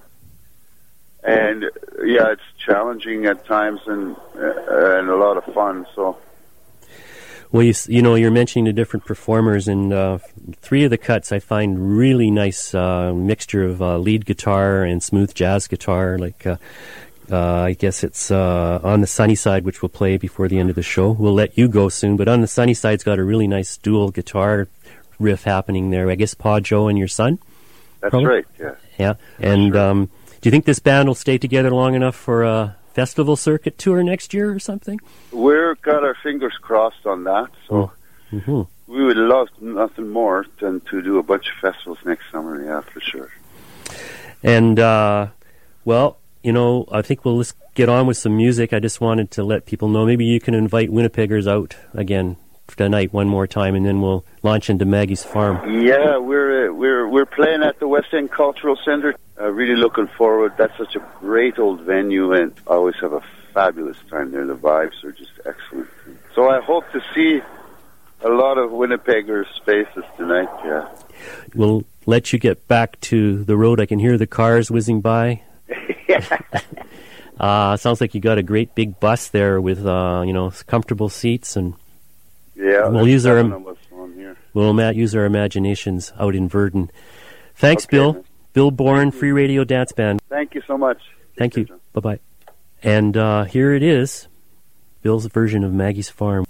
F: and yeah, it's challenging at times and uh, and a lot of fun. So
B: Well, you, you know, you're mentioning the different performers, and uh, three of the cuts I find really nice uh, mixture of uh, lead guitar and smooth jazz guitar. Like, uh, uh, I guess it's uh, on the sunny side, which we'll play before the end of the show. We'll let you go soon, but on the sunny side's got a really nice dual guitar riff happening there. I guess Pa Joe and your son.
F: That's
B: Probably.
F: right. Yeah.
B: Yeah, and um, do you think this band will stay together long enough for a festival circuit tour next year or something?
F: We've got our fingers crossed on that. So
B: hmm
F: we would love nothing more than to do a bunch of festivals next summer. Yeah, for sure.
B: And uh, well, you know, I think we'll just get on with some music. I just wanted to let people know. Maybe you can invite Winnipeggers out again tonight one more time, and then we'll launch into Maggie's farm.
F: Yeah, we're uh, we're we're playing at the West End Cultural Centre. Uh, really looking forward. That's such a great old venue, and I always have a fabulous time there. The vibes are just excellent. So I hope to see a lot of Winnipeggers' faces tonight. Yeah.
B: We'll let you get back to the road. I can hear the cars whizzing by. (laughs) (laughs) Uh, sounds like you got a great big bus there with uh, you know comfortable seats, and
F: Yeah.
B: We'll use our-
F: seven of us on here.
B: we'll Matt use our imaginations out in Virden. Thanks,
F: Okay,
B: Bill.
F: man.
B: Bill Bourne, Free Radio Dance Band.
F: Thank you so much.
B: Thank
F: Take
B: you. Bye bye. And uh, here it is Bill's version of Maggie's Farm.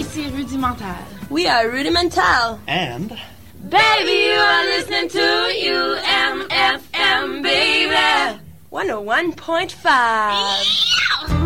G: ici Rudimental.
A: We are Rudimental.
C: And.
A: Baby, you are listening to UMFM, baby. 101.5.
B: Yeah!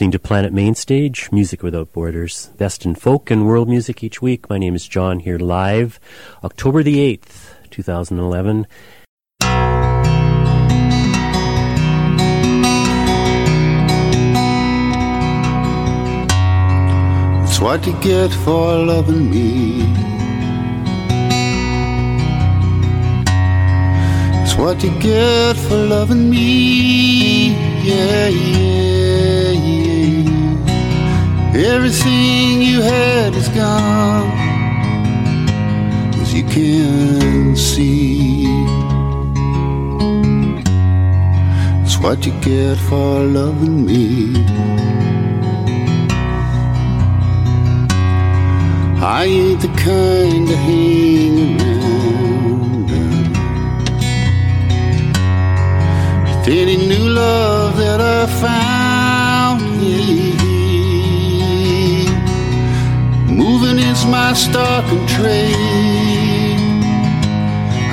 B: Listening to Planet Mainstage, Music Without Borders, best in folk and world music each week. My name is John here live, October the 8th, 2011.
A: It's what you get for loving me. It's what you get for loving me. Yeah, yeah, yeah. Everything you had is gone. As you can see. It's what you get for loving me. I ain't the kind to hang around with any new love that I found. Yeah. Moving is my stock and trade.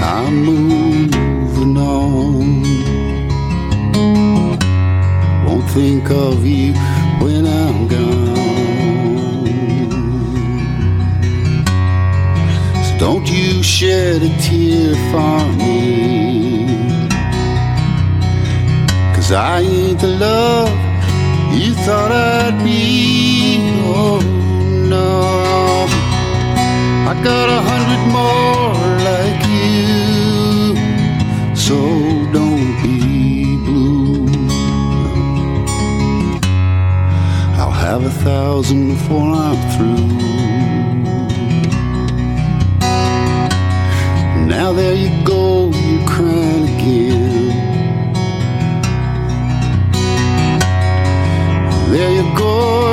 A: I'm moving on. Won't think of you when I'm gone. So Don't you shed a tear for me. Cause I ain't the love you thought I'd be. Oh no. I got a hundred more like you. So don't be blue. I'll have a thousand before I'm through. Now there you go, you're crying again. There you go,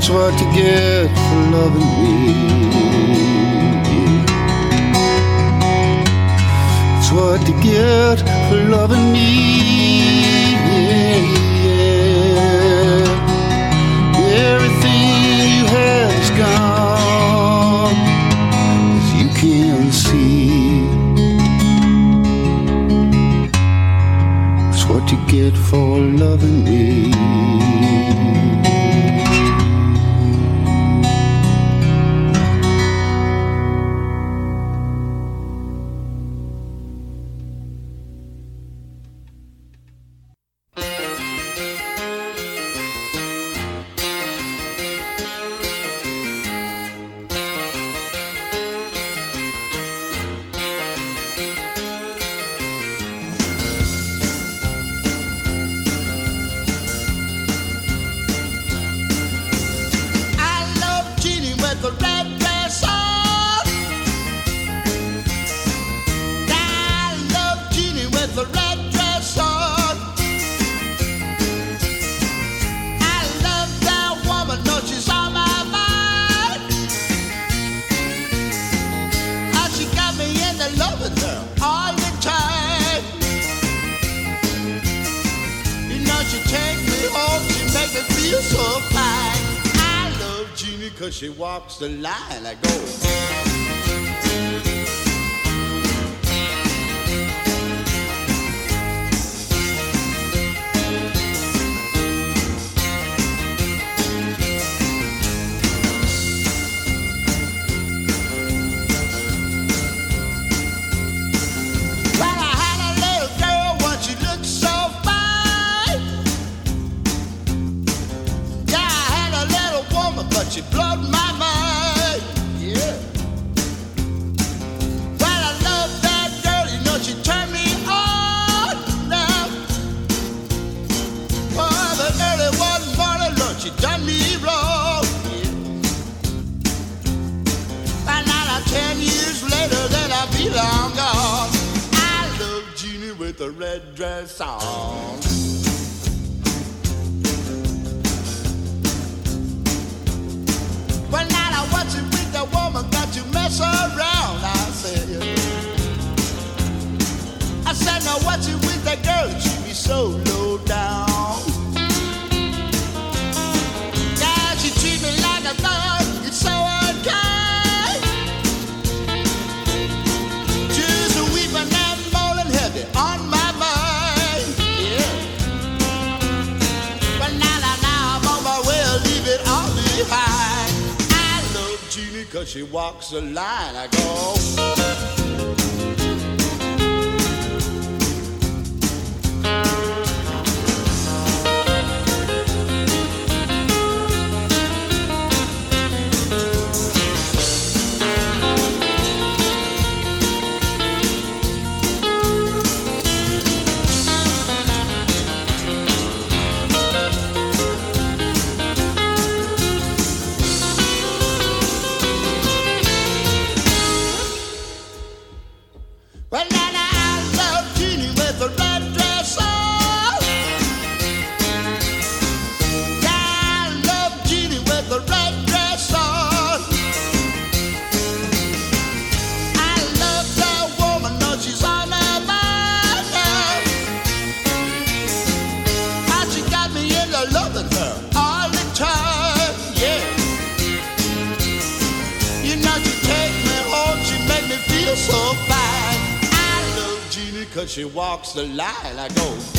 A: That's what you get for loving me. That's what you get for loving me. Everything you is gone, as you can see. That's what you get for loving me.
G: Cause she walks a
A: line. I go. the lie I go. Oh,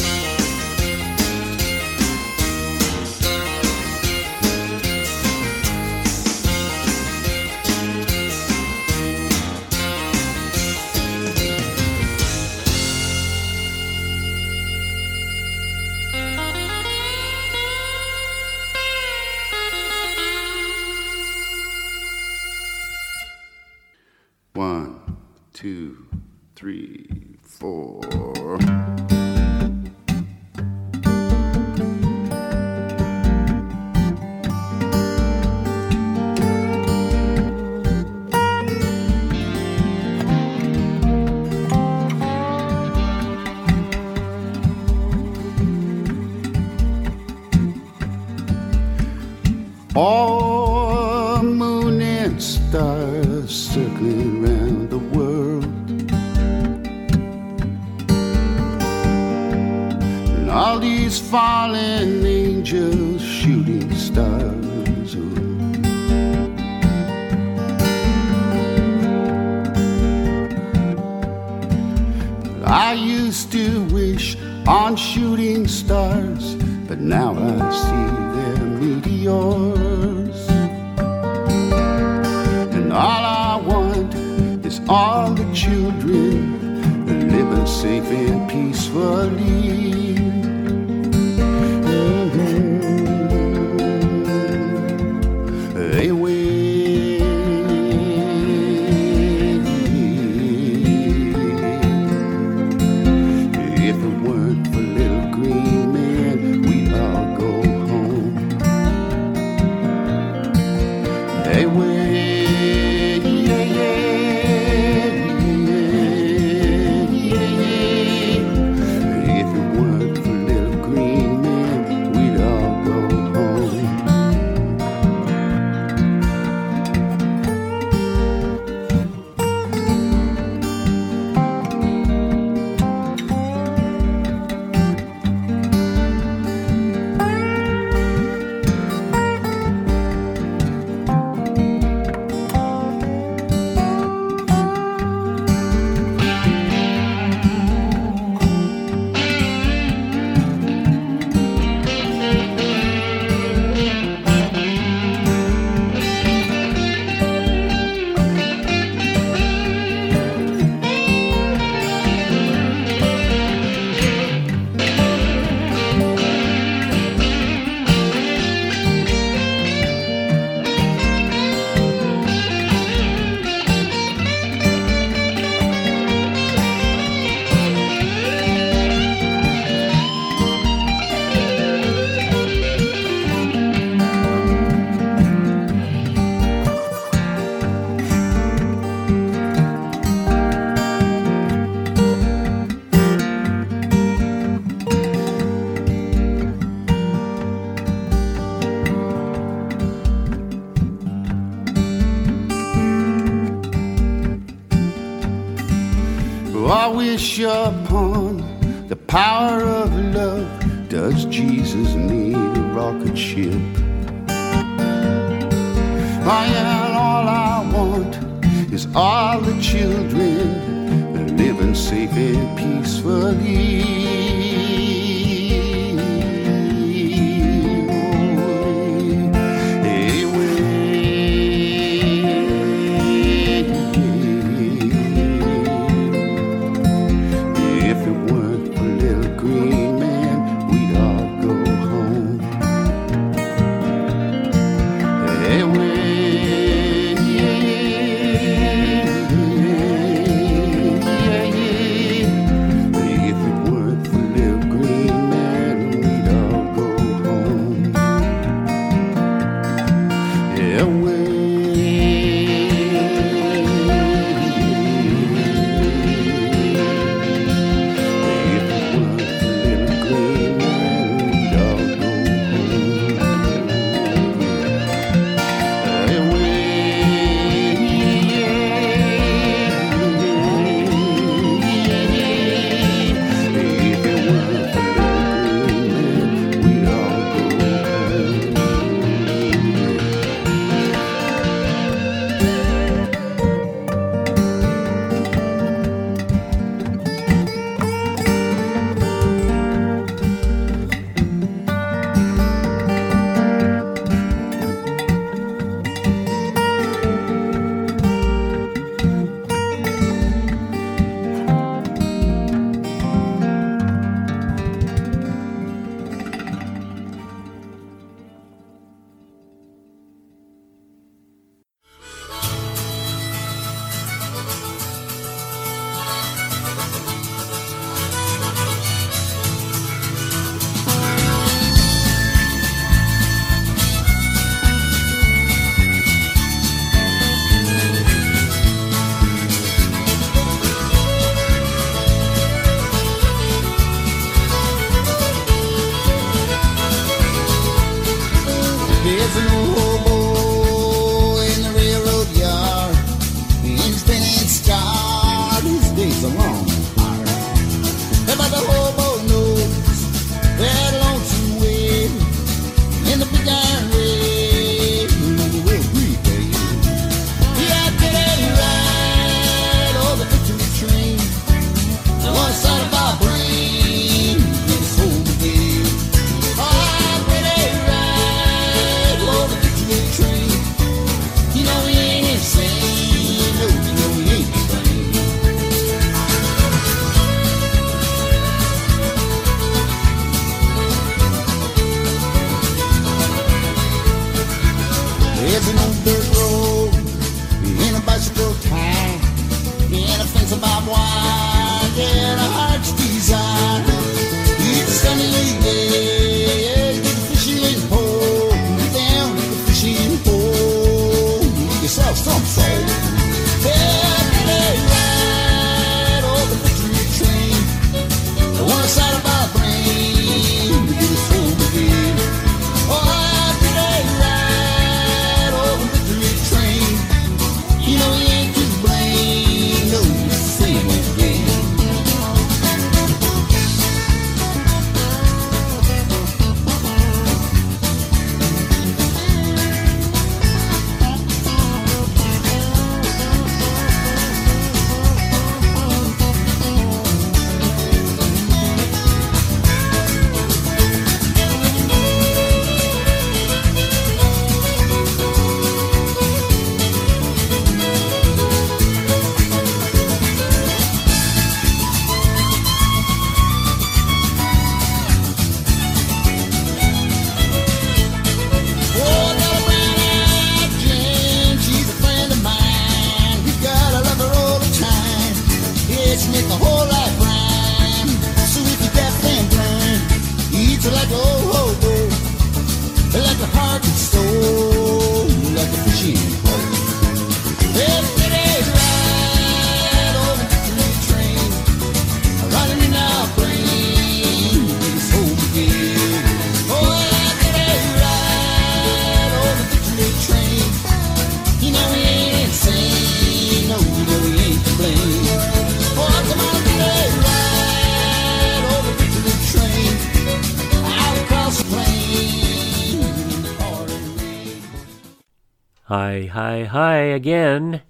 B: Hi, hi, again.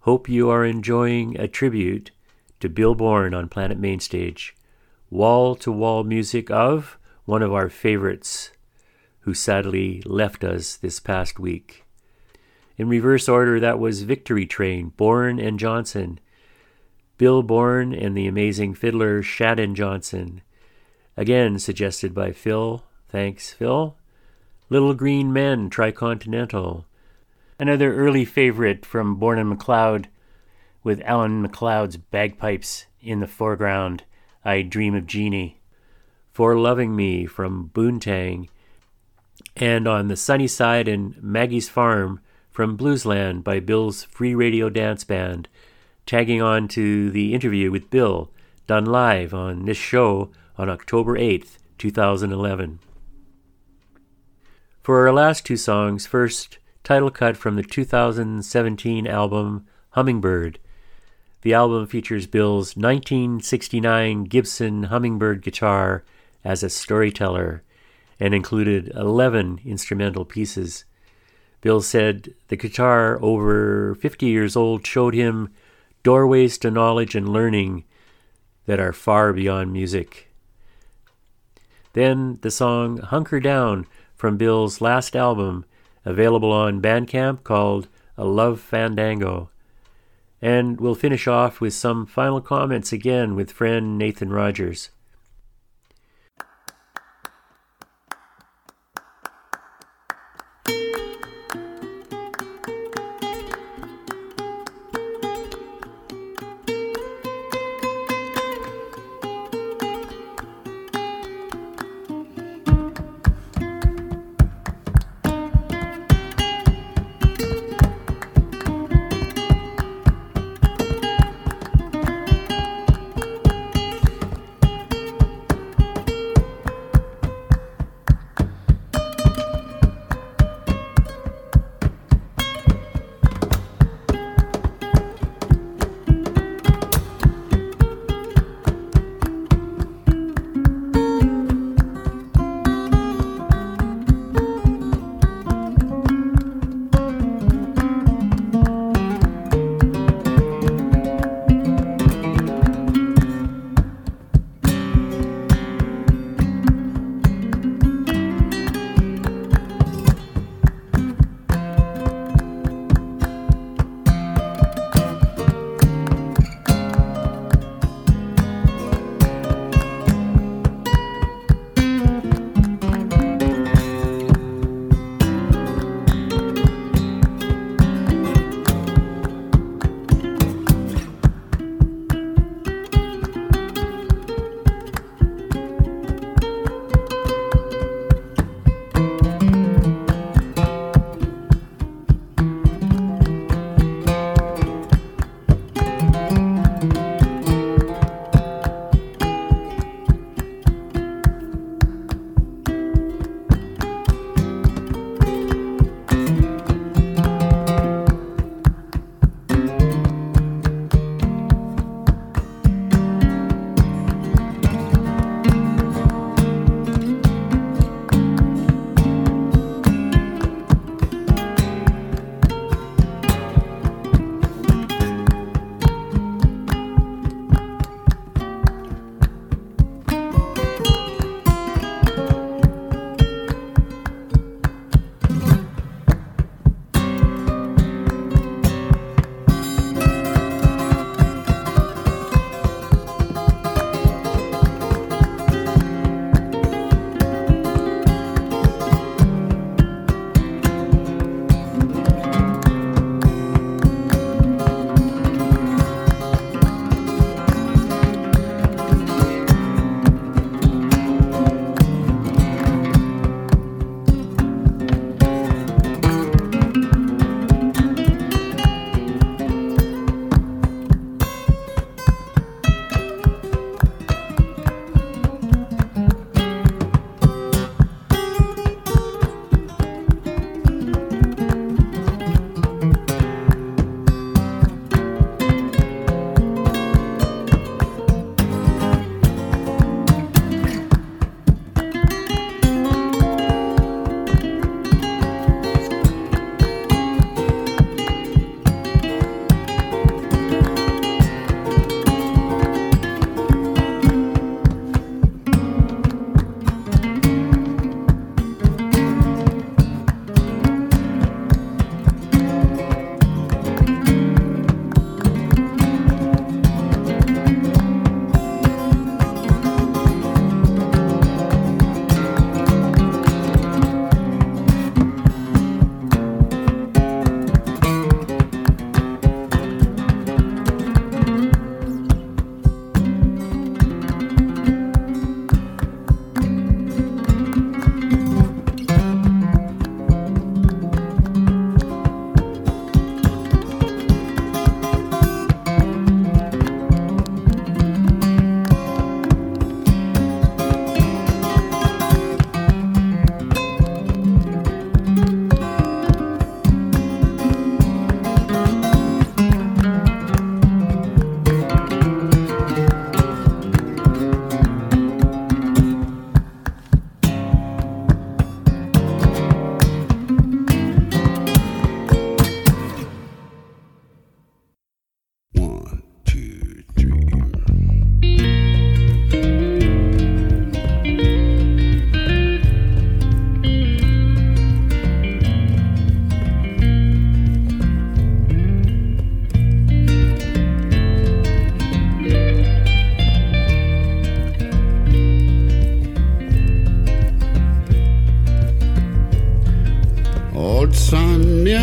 B: Hope you are enjoying a tribute to Bill Bourne on Planet Mainstage. Wall to wall music of one of our favorites who sadly left us this past week. In reverse order, that was Victory Train, Bourne and Johnson. Bill Bourne and the amazing fiddler Shannon Johnson. Again suggested by Phil. Thanks, Phil. Little Green Men, Tricontinental. Another early favorite from Bourne and MacLeod, with Alan MacLeod's bagpipes in the foreground, I Dream of Jeannie. For Loving Me from Boontang, and on the sunny side in Maggie's Farm from Bluesland by Bill's Free Radio Dance Band, tagging on to the interview with Bill, done live on this show on October 8th, 2011. For our last two songs, first, title cut from the 2017 album Hummingbird. The album features Bill's 1969 Gibson Hummingbird guitar as a storyteller and included 11 instrumental pieces. Bill said the guitar, over 50 years old, showed him doorways to knowledge and learning that are far beyond music. Then the song Hunker Down from Bill's last album, available on Bandcamp, called A Love Fandango. And we'll finish off with some final comments again with friend Nathan Rogers.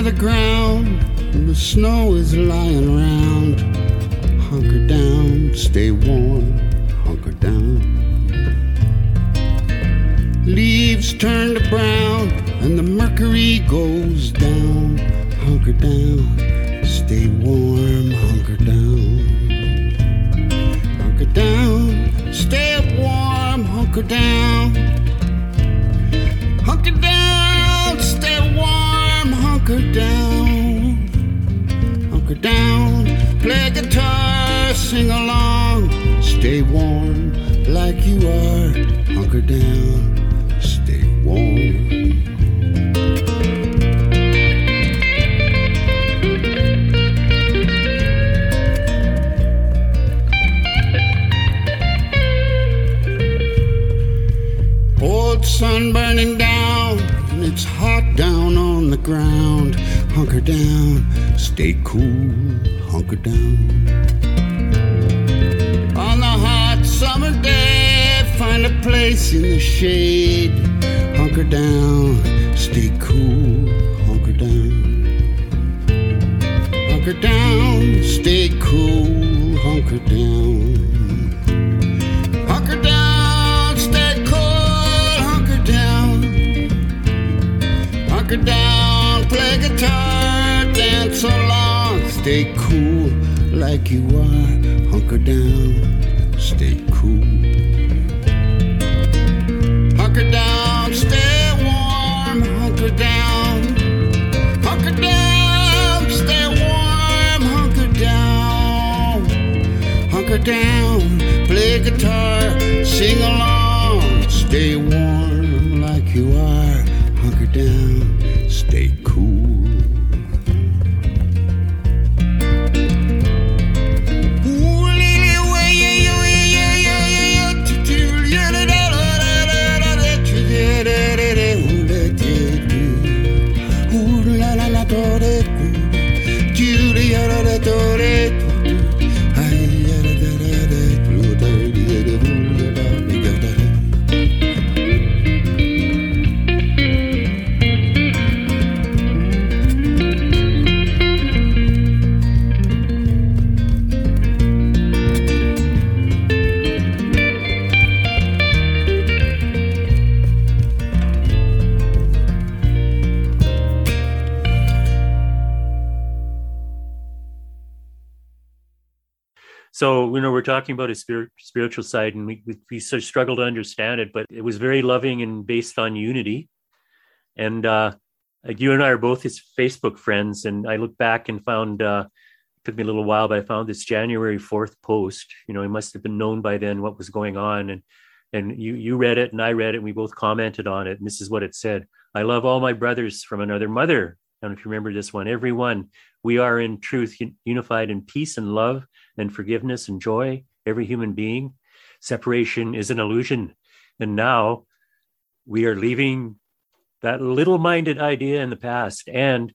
A: The ground,
B: we're talking about his spirit, spiritual side, and we, we, we sort of struggle to understand it, but it was very loving and based on unity. And uh, you and I are both his Facebook friends, and I look back and found uh, it took me a little while, but I found this January fourth post. You know, he must have been known by then what was going on, and and you you read it and I read it, and we both commented on it. And this is what it said: "I love all my brothers from another mother." I don't know if you remember this one. Everyone, we are in truth unified in peace and love and forgiveness and joy. Every human being. Separation is an illusion, and now we are leaving that little-minded idea in the past, and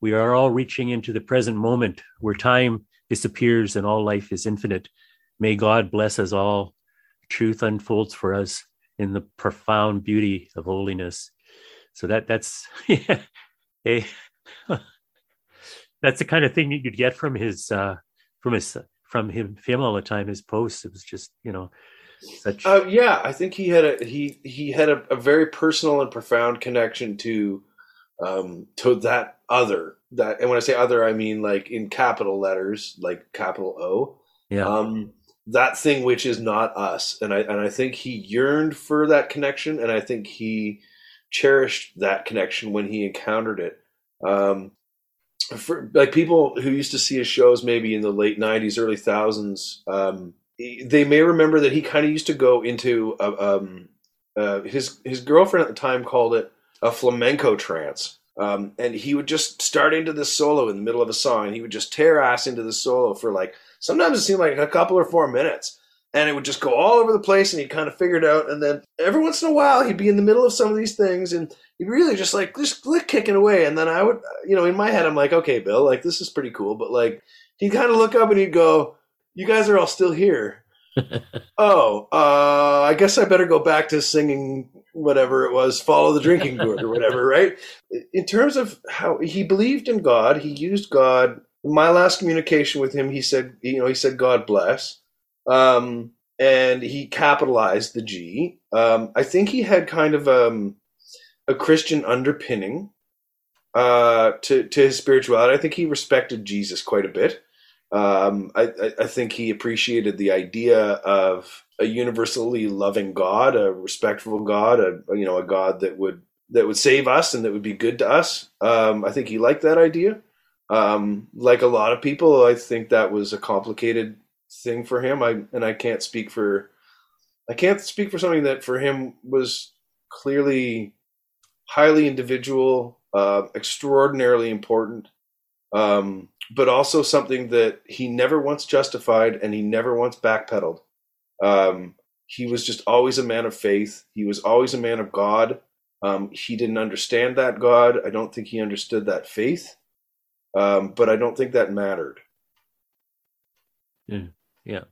B: we are all reaching into the present moment where time disappears and all life is infinite. May God bless us all. Truth unfolds for us in the profound beauty of holiness. So that that's (laughs) yeah, a, (laughs) that's the kind of thing that you'd get from his uh, from his from him him all the time. His posts, it was just you know such.
C: Uh, yeah, I think he had a he he had a, a very personal and profound connection to um, to that other that, and when I say other, I mean like in capital letters, like capital O.
B: Yeah.
C: Um, that thing which is not us, and I and I think he yearned for that connection, and I think he cherished that connection when he encountered it. Um, for like people who used to see his shows maybe in the late '90s, early thousands, um, they may remember that he kind of used to go into a, um, uh, his his girlfriend at the time called it a flamenco trance. Um, and he would just start into this solo in the middle of a song, and he would just tear ass into the solo for like sometimes it seemed like a couple or four minutes, and it would just go all over the place, and he'd kind of figure it out. And then every once in a while, he'd be in the middle of some of these things, and really just like just lick kicking away. And then I would, you know, in my head, I'm like, okay, Bill, like this is pretty cool, but like he'd kind of look up and he'd go, "You guys are all still here." (laughs) oh, uh, I guess I better go back to singing whatever it was, follow the drinking gourd or whatever, right? In terms of how he believed in God, he used God. My last communication with him, he said, you know, he said, God bless. Um, and he capitalized the G. Um, I think he had kind of um, a Christian underpinning uh, to, to his spirituality. I think he respected Jesus quite a bit. Um, I, I, think he appreciated the idea of a universally loving God, a respectful God, a you know a God that would that would save us and that would be good to us. Um, I think he liked that idea. Um, like a lot of people, I think that was a complicated thing for him. I and I can't speak for I can't speak for something that for him was clearly highly individual, uh, extraordinarily important. Um, but also something that he never once justified and he never once backpedaled. Um, he was just always a man of faith. He was always a man of God. Um, he didn't understand that God. I don't think he understood that faith. Um, but I don't think that mattered.
B: Yeah. Yeah.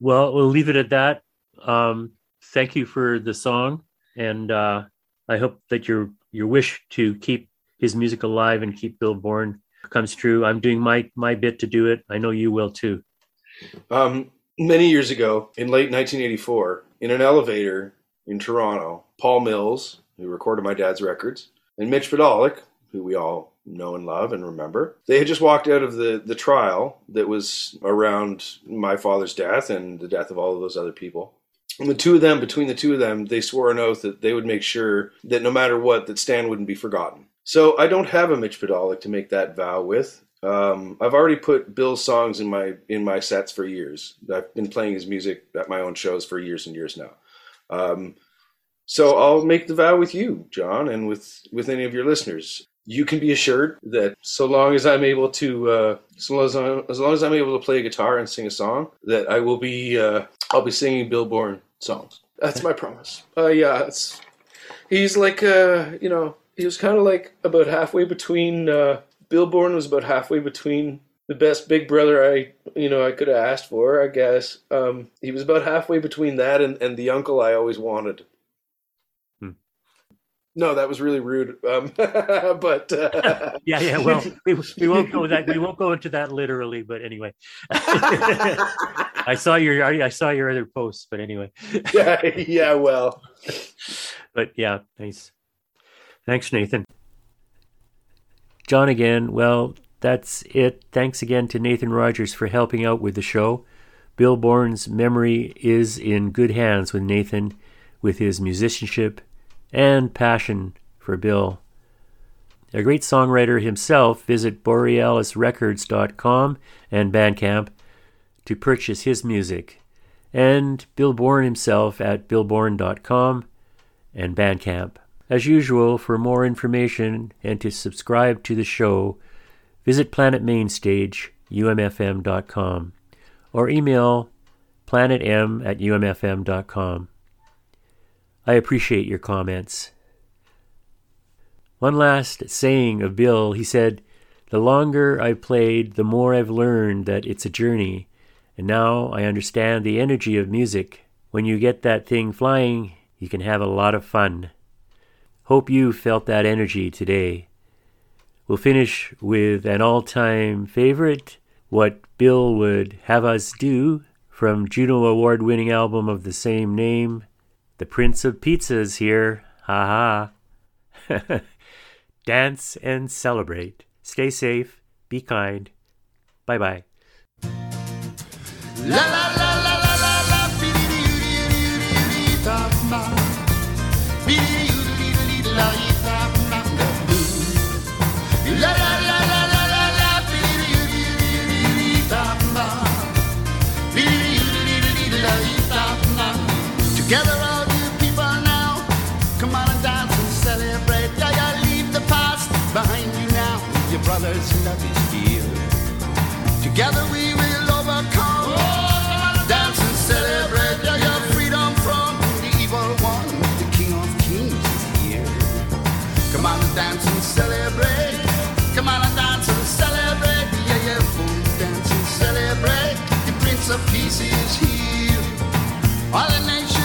B: Well, we'll leave it at that. Um, thank you for the song, and uh, I hope that your your wish to keep his music alive and keep Bill Bourne comes true. I'm doing my my bit to do it. I know you will too.
C: Um, many years ago, in late 1984, in an elevator in Toronto, Paul Mills, who recorded my dad's records, and Mitch Podolak, who we all know and love and remember, they had just walked out of the the trial that was around my father's death and the death of all of those other people. And the two of them, between the two of them, they swore an oath that they would make sure that no matter what, that Stan wouldn't be forgotten. So I don't have a Mitch Podolak to make that vow with. Um, I've already put Bill's songs in my in my sets for years. I've been playing his music at my own shows for years and years now. Um, so I'll make the vow with you, John, and with with any of your listeners. You can be assured that so long as I'm able to, uh, so long as, I'm, as long as I'm able to play a guitar and sing a song, that I will be uh, I'll be singing Bill Bourne songs. (laughs) That's my promise. Uh, yeah, it's he's like uh, you know he was kind of like about halfway between. Uh, Bill Bourne was about halfway between the best Big Brother I you know I could have asked for. I guess um, he was about halfway between that and, and the uncle I always wanted. No, that was really rude. Um, (laughs) but uh... (laughs)
B: yeah, yeah. Well, we, we won't go that we won't go into that literally. But anyway, (laughs) I saw your I saw your other posts. But anyway,
C: yeah, yeah. Well,
B: but yeah, thanks, Thanks, Nathan. John again. Well, that's it. Thanks again to Nathan Rogers for helping out with the show. Bill Bourne's memory is in good hands with Nathan with his musicianship and passion for Bill. A great songwriter himself, visit borealisrecords.com and Bandcamp to purchase his music, and Bill Bourne himself at billbourne.com and Bandcamp. As usual, for more information and to subscribe to the show, visit Planet Mainstage, umfm.com, or email planetm at umfm.com. I appreciate your comments. One last saying of Bill, he said, The longer I've played, the more I've learned that it's a journey, and now I understand the energy of music. When you get that thing flying, you can have a lot of fun. Hope you felt that energy today. We'll finish with an all time favorite, What Bill Would Have Us Do, from Juno Award winning album of the same name. The Prince of Pizzas here. Ha ha. (laughs) Dance and celebrate. Stay safe. Be kind. Bye bye. La la la la Your brother's love is here. Together we will overcome. Dance and celebrate. Yeah, your freedom from the evil one. The King of Kings is here. Come on and dance and celebrate. Come on and dance and celebrate. Yeah, yeah, fool, dance and celebrate. The Prince
A: of Peace is here. All the nations